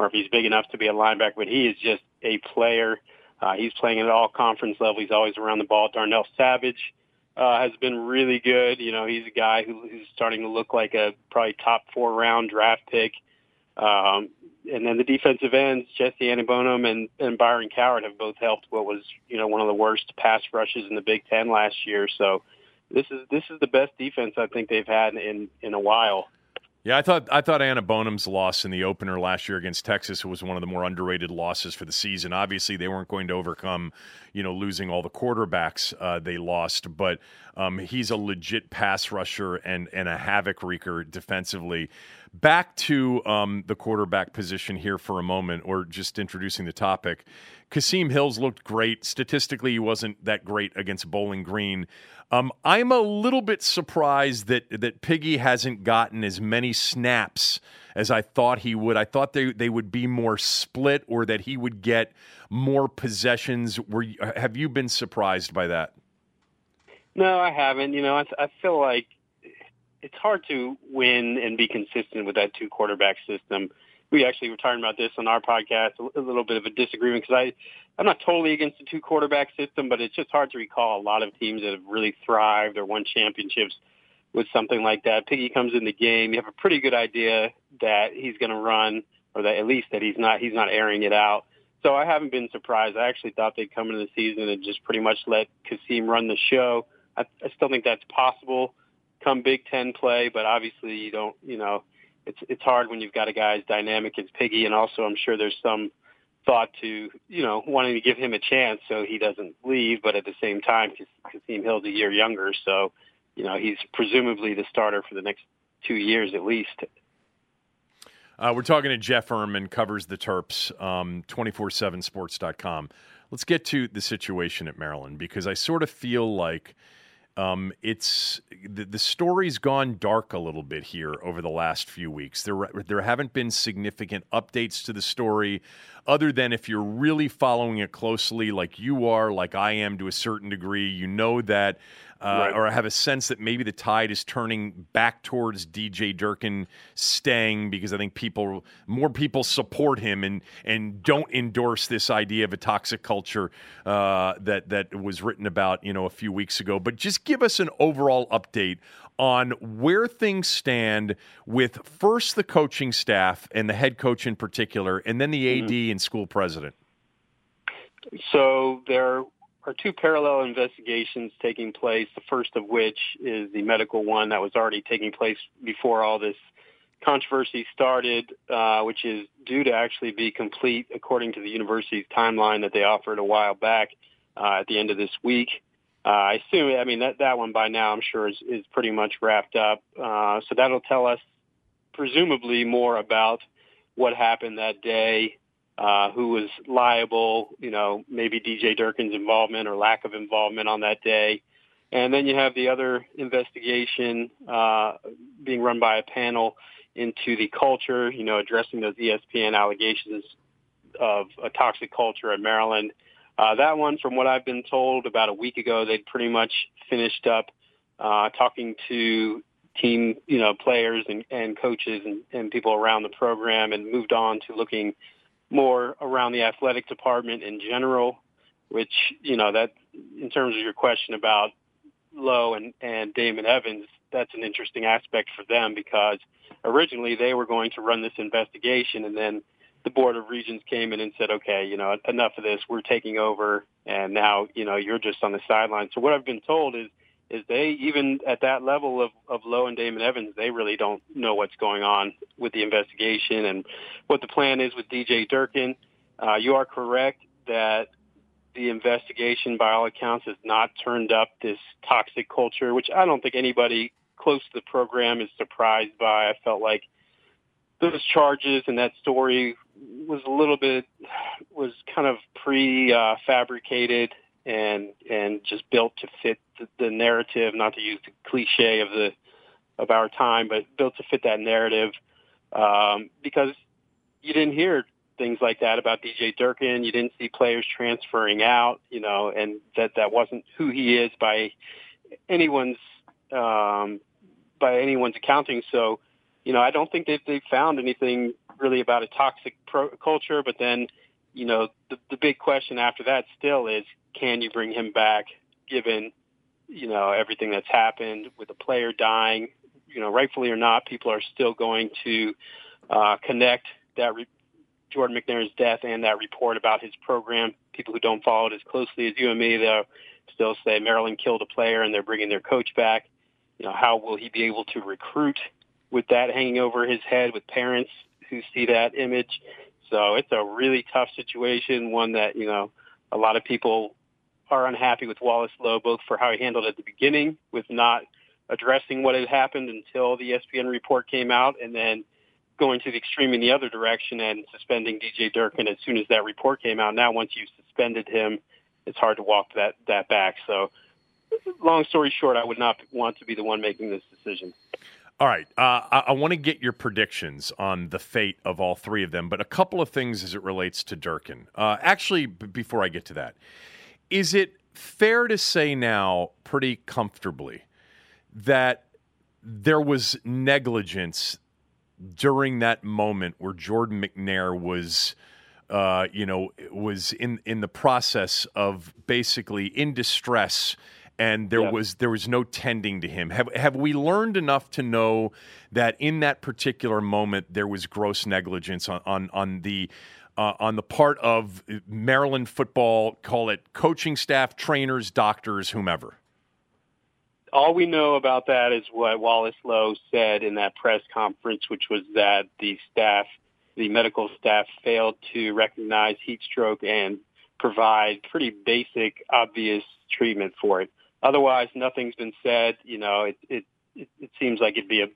Speaker 5: or if he's big enough to be a linebacker, but he is just a player. Uh, he's playing at all conference level. He's always around the ball. Darnell Savage uh, has been really good. You know, he's a guy who, who's starting to look like a probably top four round draft pick. Um, and then the defensive ends, Jesse Aniebonam and, and Byron Cowart have both helped what was, you know, one of the worst pass rushes in the Big Ten last year. So this is this is the best defense I think they've had in in a while.
Speaker 2: Yeah, I thought I thought Aniebonam's loss in the opener last year against Texas was one of the more underrated losses for the season. Obviously, they weren't going to overcome, you know, losing all the quarterbacks uh, they lost, but um, he's a legit pass rusher and and a havoc wreaker defensively. Back to um, the quarterback position here for a moment, or just introducing the topic. Kasim Hills looked great. Statistically, he wasn't that great against Bowling Green. Um, I'm a little bit surprised that that Piggy hasn't gotten as many snaps as I thought he would. I thought they they would be more split, or that he would get more possessions. Were have you been surprised by that?
Speaker 5: No, I haven't. You know, I, I feel like it's hard to win and be consistent with that two quarterback system. we actually were talking about this on our podcast, a, little bit of a disagreement because I, I'm not totally against the two quarterback system, but it's just hard to recall a lot of teams that have really thrived or won championships with something like that. Piggy comes in the game, you have a pretty good idea that he's going to run, or that at least that he's not he's not airing it out. So I haven't been surprised. I actually thought they'd come into the season and just pretty much let Kasim run the show. I, I still think that's possible come Big Ten play, but obviously you don't, you know, it's it's hard when you've got a guy as dynamic as Piggy, and also I'm sure there's some thought to, you know, wanting to give him a chance so he doesn't leave, but at the same time, Kasim Hill's a year younger, so you know he's presumably the starter for the next two years at least.
Speaker 2: Uh, we're talking to Jeff Ermann, covers the Terps, um, 247sports.com. Let's get to the situation at Maryland because I sort of feel like – um, it's the, the story's gone dark a little bit here over the last few weeks. There, there haven't been significant updates to the story, other than if you're really following it closely, like you are, like I am to a certain degree. You know that uh, right. or I have a sense that maybe the tide is turning back towards DJ Durkin staying because I think people, more people support him and and don't endorse this idea of a toxic culture uh, that that was written about you know a few weeks ago. But just give us an overall update on where things stand with first the coaching staff and the head coach in particular, and then the AD mm-hmm. and school president.
Speaker 5: So there are two parallel investigations taking place. The first of which is the medical one that was already taking place before all this controversy started, uh, which is due to actually be complete according to the university's timeline that they offered a while back uh, at the end of this week. Uh, I assume, I mean, that, that one by now I'm sure is, is pretty much wrapped up. Uh, so that'll tell us presumably more about what happened that day, uh, who was liable, you know, maybe DJ Durkin's involvement or lack of involvement on that day. And then you have the other investigation uh, being run by a panel into the culture, you know, addressing those ESPN allegations of a toxic culture at Maryland. Uh, that one, from what I've been told, about a week ago, they'd pretty much finished up uh, talking to team, you know, players and, and coaches and, and people around the program and moved on to looking more around the athletic department in general, which, you know, that in terms of your question about Loh and, and Damon Evans, that's an interesting aspect for them because originally they were going to run this investigation and then the board of regents came in and said, okay, you know, enough of this. We're taking over and now, you know, you're just on the sidelines. So what I've been told is is they even at that level of, of Loh and Damon Evans, they really don't know what's going on with the investigation and what the plan is with DJ Durkin. Uh, you are correct that the investigation, by all accounts, has not turned up this toxic culture, which I don't think anybody close to the program is surprised by. I felt like those charges and that story was a little bit was kind of pre uh, and and just built to fit the, the narrative, not to use the cliche of the of our time, but built to fit that narrative um, because you didn't hear things like that about DJ Durkin. You didn't see players transferring out, you know, and that that wasn't who he is by anyone's um, by anyone's accounting. So, you know, I don't think that they've found anything really about a toxic pro- culture. But then, you know, the, the big question after that still is, can you bring him back given, you know, everything that's happened with the player dying, you know, rightfully or not, people are still going to uh, connect that re- Jordan McNair's death and that report about his program. People who don't follow it as closely as you and me, they'll still say Maryland killed a player and they're bringing their coach back. You know, how will he be able to recruit with that hanging over his head with parents who see that image? So it's a really tough situation, one that, you know, a lot of people are unhappy with Wallace Loh, both for how he handled it at the beginning with not addressing what had happened until the ESPN report came out, and then going to the extreme in the other direction and suspending DJ Durkin as soon as that report came out. Now, once you've suspended him, it's hard to walk that that back. So, long story short, I would not want to be the one making this decision.
Speaker 2: All right. Uh, I, I want to get your predictions on the fate of all three of them, but a couple of things as it relates to Durkin. Uh, actually, b- before I get to that, is it fair to say now, pretty comfortably, that there was negligence during that moment where Jordan McNair was. Uh, you know, was in in the process of basically in distress, and there
Speaker 5: Yeah.
Speaker 2: was there was no tending to him. Have have we learned enough to know that in that particular moment there was gross negligence on on, on the uh, on the part of Maryland football, call it coaching staff, trainers, doctors, whomever.
Speaker 5: all we know about that is what Wallace Loh said in that press conference, which was that the staff, the medical staff, failed to recognize heat stroke and provide pretty basic, obvious treatment for it. Otherwise, nothing's been said. You know, it it it, it seems like it'd be a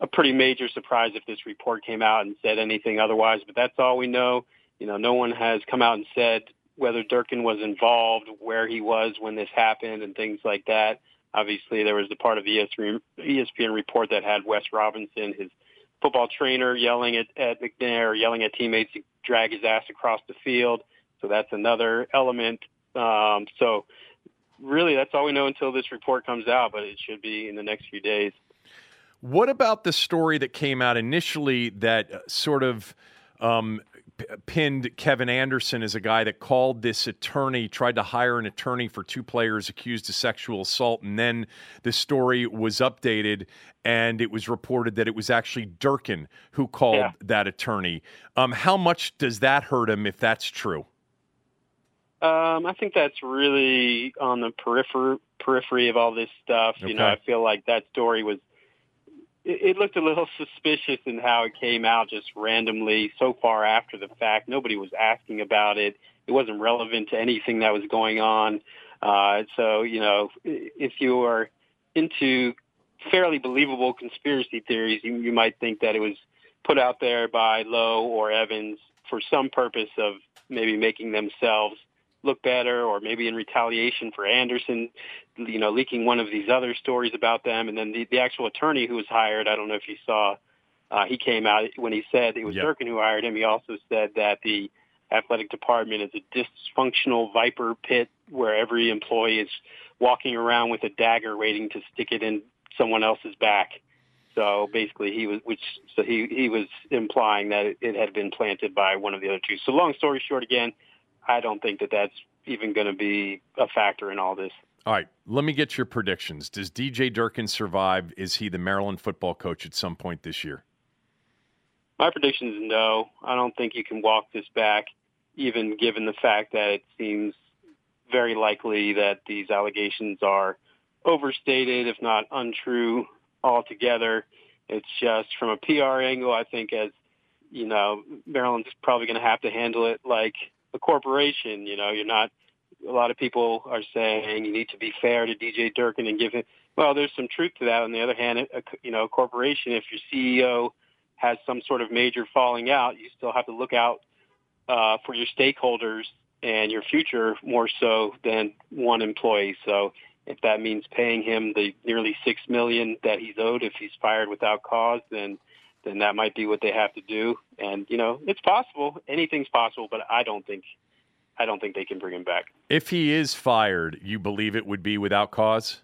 Speaker 5: a pretty major surprise if this report came out and said anything otherwise. But that's all we know. You know, no one has come out and said whether Durkin was involved, where he was when this happened, and things like that. Obviously, there was the part of the ESPN, ESPN report that had Wes Robinson, his football trainer, yelling at, at McNair, yelling at teammates to drag his ass across the field. So that's another element. Um, so really, that's all we know until this report comes out, but it should be in the next few days.
Speaker 2: What about the story that came out initially that uh, sort of um, p- pinned Kevin Anderson as a guy that called this attorney, tried to hire an attorney for two players accused of sexual assault, and then the story was updated and it was reported that it was actually Durkin who called
Speaker 5: Yeah.
Speaker 2: that attorney. Um, how much does that hurt him if that's true?
Speaker 5: Um, I think that's really on the periphery periphery of all this stuff. You know, I feel like that story was it, it looked a little suspicious in how it came out just randomly so far after the fact. Nobody was asking about it. It wasn't relevant to anything that was going on. Uh, so, you know, if you are into fairly believable conspiracy theories, you, you might think that it was put out there by Loh or Evans for some purpose of maybe making themselves look better or maybe in retaliation for Anderson, you know, leaking one of these other stories about them. And then the, the actual attorney who was hired, I don't know if you saw, uh, he came out when he said it was
Speaker 2: Yep.
Speaker 5: Durkin who hired him. He also said that the athletic department is a dysfunctional viper pit where every employee is walking around with a dagger waiting to stick it in someone else's back. So basically, he was, which so he he was implying that it, it had been planted by one of the other two. So long story short, again, I don't think that that's even going to be a factor in all this.
Speaker 2: All right, let me get your predictions. Does DJ Durkin survive? Is he the Maryland football coach at some point this year?
Speaker 5: My prediction is no. I don't think you can walk this back, even given the fact that it seems very likely that these allegations are overstated, if not untrue altogether. It's just from a PR angle, I think as, you know, Maryland's probably going to have to handle it like a corporation. You know, you're not, a lot of people are saying you need to be fair to DJ Durkin and give him, well, there's some truth to that. On the other hand, a, you know, a corporation, if your CEO has some sort of major falling out, you still have to look out uh, for your stakeholders and your future more so than one employee. So if that means paying him the nearly six million that he's owed if he's fired without cause, then then that might be what they have to do. And you know, it's possible. Anything's possible, but I don't think I don't think they can bring him back.
Speaker 2: If he is fired, you believe it would be without cause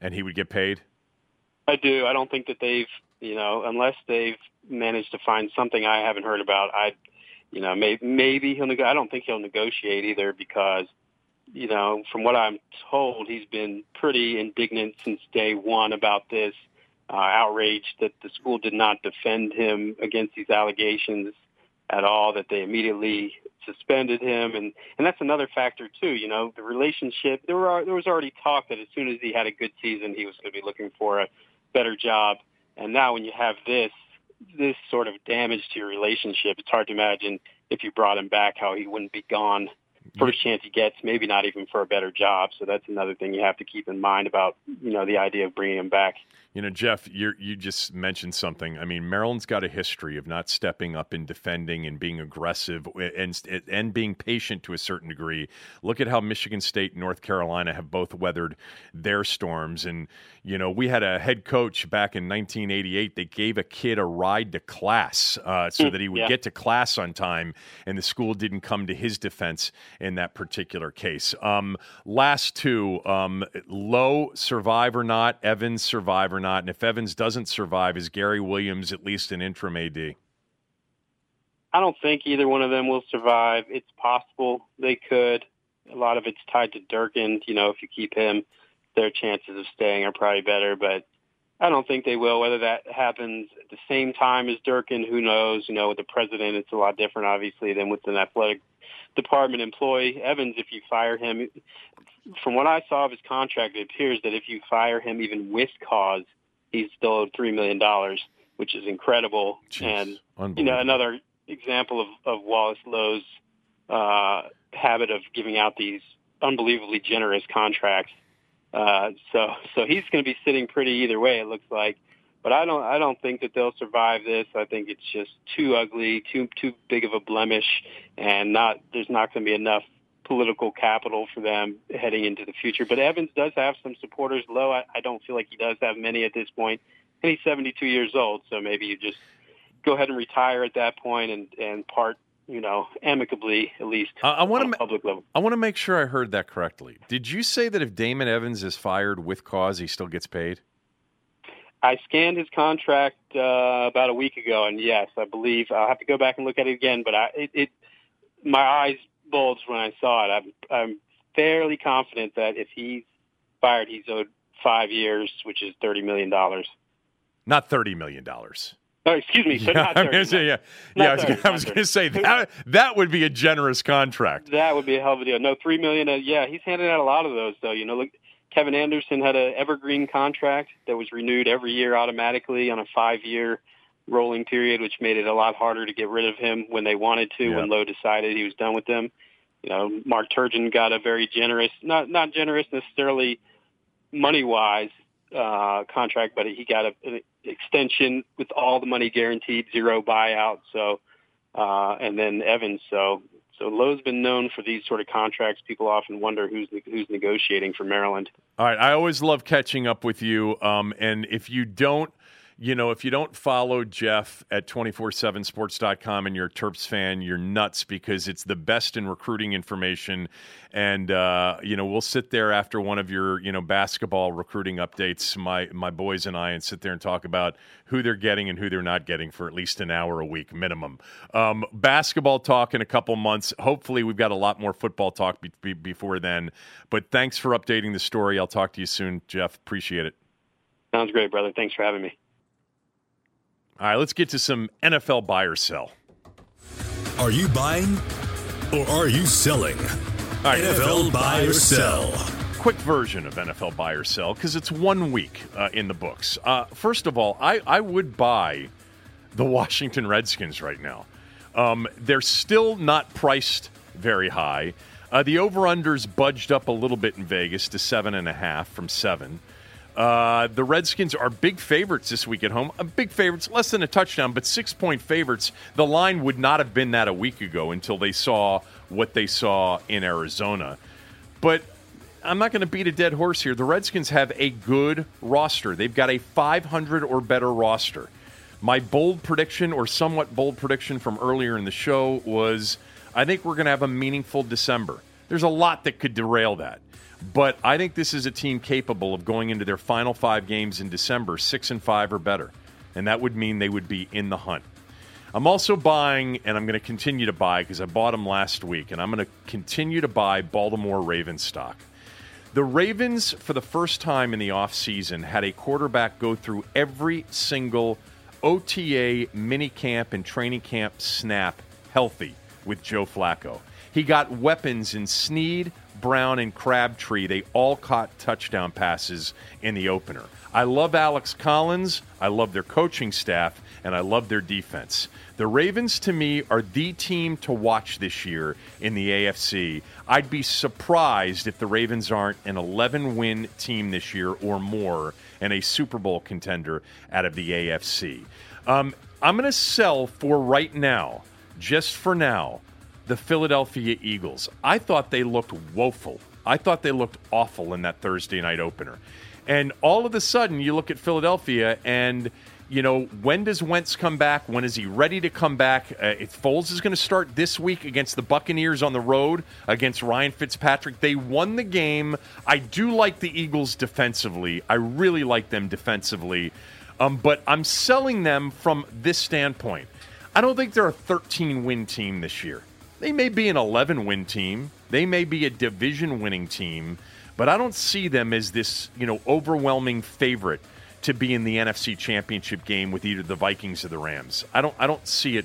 Speaker 2: and he would get paid?
Speaker 5: I do. I don't think that they've, you know, unless they've managed to find something I haven't heard about. I, you know, maybe maybe he'll. Neg- I don't think he'll negotiate either because, you know, from what I'm told, he's been pretty indignant since day one about this. Uh, outraged that the school did not defend him against these allegations at all. That they immediately suspended him, and and that's another factor too. You know, the relationship. There were there was already talk that as soon as he had a good season, he was going to be looking for a better job. And now when you have this this sort of damage to your relationship, it's hard to imagine if you brought him back how he wouldn't be gone first chance he gets, maybe not even for a better job. So that's another thing you have to keep in mind about, you know, the idea of bringing him back.
Speaker 2: You know, Jeff, you you just mentioned something. I mean, Maryland's got a history of not stepping up and defending and being aggressive and and being patient to a certain degree. Look at how Michigan State and North Carolina have both weathered their storms. And you know, we had a head coach back in 1988. that gave a kid a ride to class uh, so that he would
Speaker 5: Yeah.
Speaker 2: get to class on time, and the school didn't come to his defense in that particular case. Um, last two, um, Loh survive or not, Evans survive or not. Not? And if Evans doesn't survive, is Gary Williams at least an interim AD?
Speaker 5: I don't think either one of them will survive. It's possible they could. A lot of it's tied to Durkin. You know, if you keep him, their chances of staying are probably better. But I don't think they will. Whether that happens at the same time as Durkin, who knows? You know, with the president, it's a lot different, obviously, than with an athletic department employee. Evans, if you fire him, from what I saw of his contract, it appears that if you fire him even with cause, he's still owed $3 million, which is incredible.
Speaker 2: Jeez,
Speaker 5: and, you know, another example of, of Wallace Loh's uh, habit of giving out these unbelievably generous contracts. Uh, so, so he's going to be sitting pretty either way. It looks like, but I don't, I don't think that they'll survive this. I think it's just too ugly, too, too big of a blemish, and not there's not going to be enough political capital for them heading into the future. But Evans does have some supporters. Loh, I, I don't feel like he does have many at this point, and he's 72 years old. So maybe you just go ahead and retire at that point and and part you know amicably at least uh, I want to public level.
Speaker 2: I want to make sure I heard that correctly. Did you say that if Damon Evans is fired with cause, he still gets paid?
Speaker 5: I scanned his contract uh, about a week ago, and yes, I believe I'll have to go back and look at it again. But I, it, it my eyes bulged when I saw it. I'm, I'm fairly confident that if he's fired, he's owed five years, which is thirty million dollars.
Speaker 2: Not thirty million dollars.
Speaker 5: Oh, excuse me. So
Speaker 2: yeah,
Speaker 5: not 30,
Speaker 2: say, yeah, yeah. I was, going to say that that would be a generous contract.
Speaker 5: That would be a hell of a deal. No, three million. Uh, yeah, he's handed out a lot of those, though. You know, look, Kevin Anderson had an evergreen contract that was renewed every year automatically on a five-year rolling period, which made it a lot harder to get rid of him when they wanted to. When Loh decided he was done with them, you know, Mark Turgeon got a very generous, not not generous necessarily money-wise uh, contract, but he got a, an extension with all the money guaranteed, zero buyout. So, uh, and then Evans. So, so Loh's been known for these sort of contracts. People often wonder who's who's negotiating for Maryland.
Speaker 2: All right, I always love catching up with you. Um, and if you don't you know, if you don't follow Jeff at 247sports.com and you're a Terps fan, you're nuts because it's the best in recruiting information. And, uh, you know, we'll sit there after one of your, you know, basketball recruiting updates, my, my boys and I, and sit there and talk about who they're getting and who they're not getting for at least an hour a week minimum. Um, basketball talk in a couple months. Hopefully, we've got a lot more football talk be- be- before then. But thanks for updating the story. I'll talk to you soon, Jeff. Appreciate it.
Speaker 5: Sounds great, brother. Thanks for having me.
Speaker 2: All right, let's get to some NFL buy or sell.
Speaker 1: Are you buying or are you selling? All right, NFL, NFL buy or sell.
Speaker 2: Quick version of NFL buy or sell because it's one week uh, in the books. Uh, first of all, I, I would buy the Washington Redskins right now. Um, they're still not priced very high. Uh, the over/unders budged up a little bit in Vegas to seven and a half from seven. Uh, the Redskins are big favorites this week at home. Uh, big favorites, less than a touchdown, but six point favorites. The line would not have been that a week ago until they saw what they saw in Arizona. But I'm not going to beat a dead horse here. The Redskins have a good roster, they've got a 500 or better roster. My bold prediction, or somewhat bold prediction from earlier in the show, was I think we're going to have a meaningful December. There's a lot that could derail that. But I think this is a team capable of going into their final five games in December six and five or better, and that would mean they would be in the hunt. I'm also buying, and I'm going to continue to buy because I bought them last week, and I'm going to continue to buy Baltimore Ravens stock. The Ravens, for the first time in the offseason, had a quarterback go through every single OTA, minicamp, and training camp snap healthy with Joe Flacco. He got weapons in Snead, Brown, and Crabtree. They all caught touchdown passes in the opener. I love Alex Collins. I love their coaching staff, and I love their defense. The Ravens, to me, are the team to watch this year in the AFC. I'd be surprised if the Ravens aren't an 11 win team this year or more and a Super Bowl contender out of the AFC. Um, I'm going to sell for right now, just for now, the Philadelphia Eagles. I thought they looked woeful. I thought they looked awful in that Thursday night opener. And all of a sudden, you look at Philadelphia and you know, when does Wentz come back? When is he ready to come back? Uh, if Foles is going to start this week against the Buccaneers on the road against Ryan Fitzpatrick, they won the game. I do like the Eagles defensively. I really like them defensively. Um, but I'm selling them from this standpoint. I don't think they're a 13 win team this year. They may be an 11 win team. They may be a division winning team, but I don't see them as this, you know, overwhelming favorite to be in the NFC Championship game with either the Vikings or the Rams. I don't I don't see it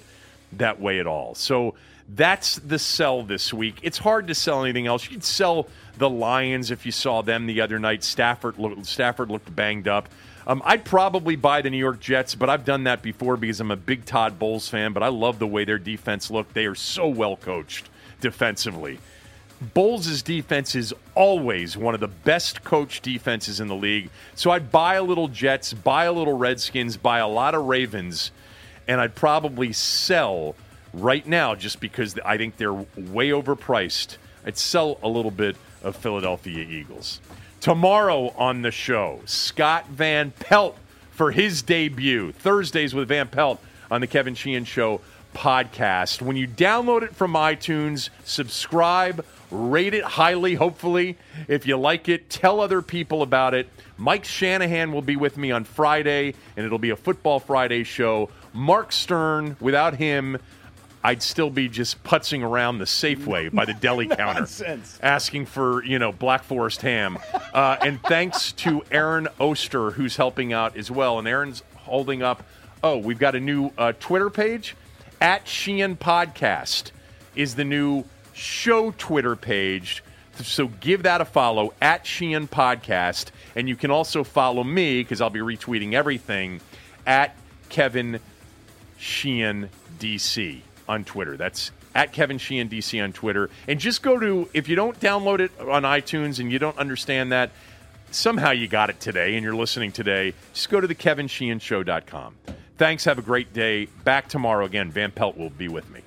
Speaker 2: that way at all. So that's the sell this week. It's hard to sell anything else. You could sell the Lions if you saw them the other night. Stafford Stafford looked banged up. Um, I'd probably buy the New York Jets, but I've done that before because I'm a big Todd Bowles fan. But I love the way their defense looked. They are so well coached defensively. Bowles' defense is always one of the best coached defenses in the league. So I'd buy a little Jets, buy a little Redskins, buy a lot of Ravens, and I'd probably sell right now just because I think they're way overpriced. I'd sell a little bit of Philadelphia Eagles. Tomorrow on the show, Scott Van Pelt for his debut. Thursdays with Van Pelt on the Kevin Sheehan Show podcast. When you download it from iTunes, subscribe, rate it highly, hopefully. If you like it, tell other people about it. Mike Shanahan will be with me on Friday, and it'll be a Football Friday show. Mark Stern, without him, I'd still be just putzing around the Safeway by the deli counter, asking for you know Black Forest ham. Uh, and thanks to Aaron Oster who's helping out as well. And Aaron's holding up. Oh, we've got a new uh, Twitter page at Sheehan Podcast is the new show Twitter page. So give that a follow at Sheehan Podcast, and you can also follow me because I'll be retweeting everything at Kevin Sheehan DC on Twitter. That's at Kevin Sheehan DC on Twitter. And just go to, if you don't download it on iTunes and you don't understand that, somehow you got it today and you're listening today, just go to the kevinsheehanshow.com. Thanks. Have a great day. Back tomorrow again. Van Pelt will be with me.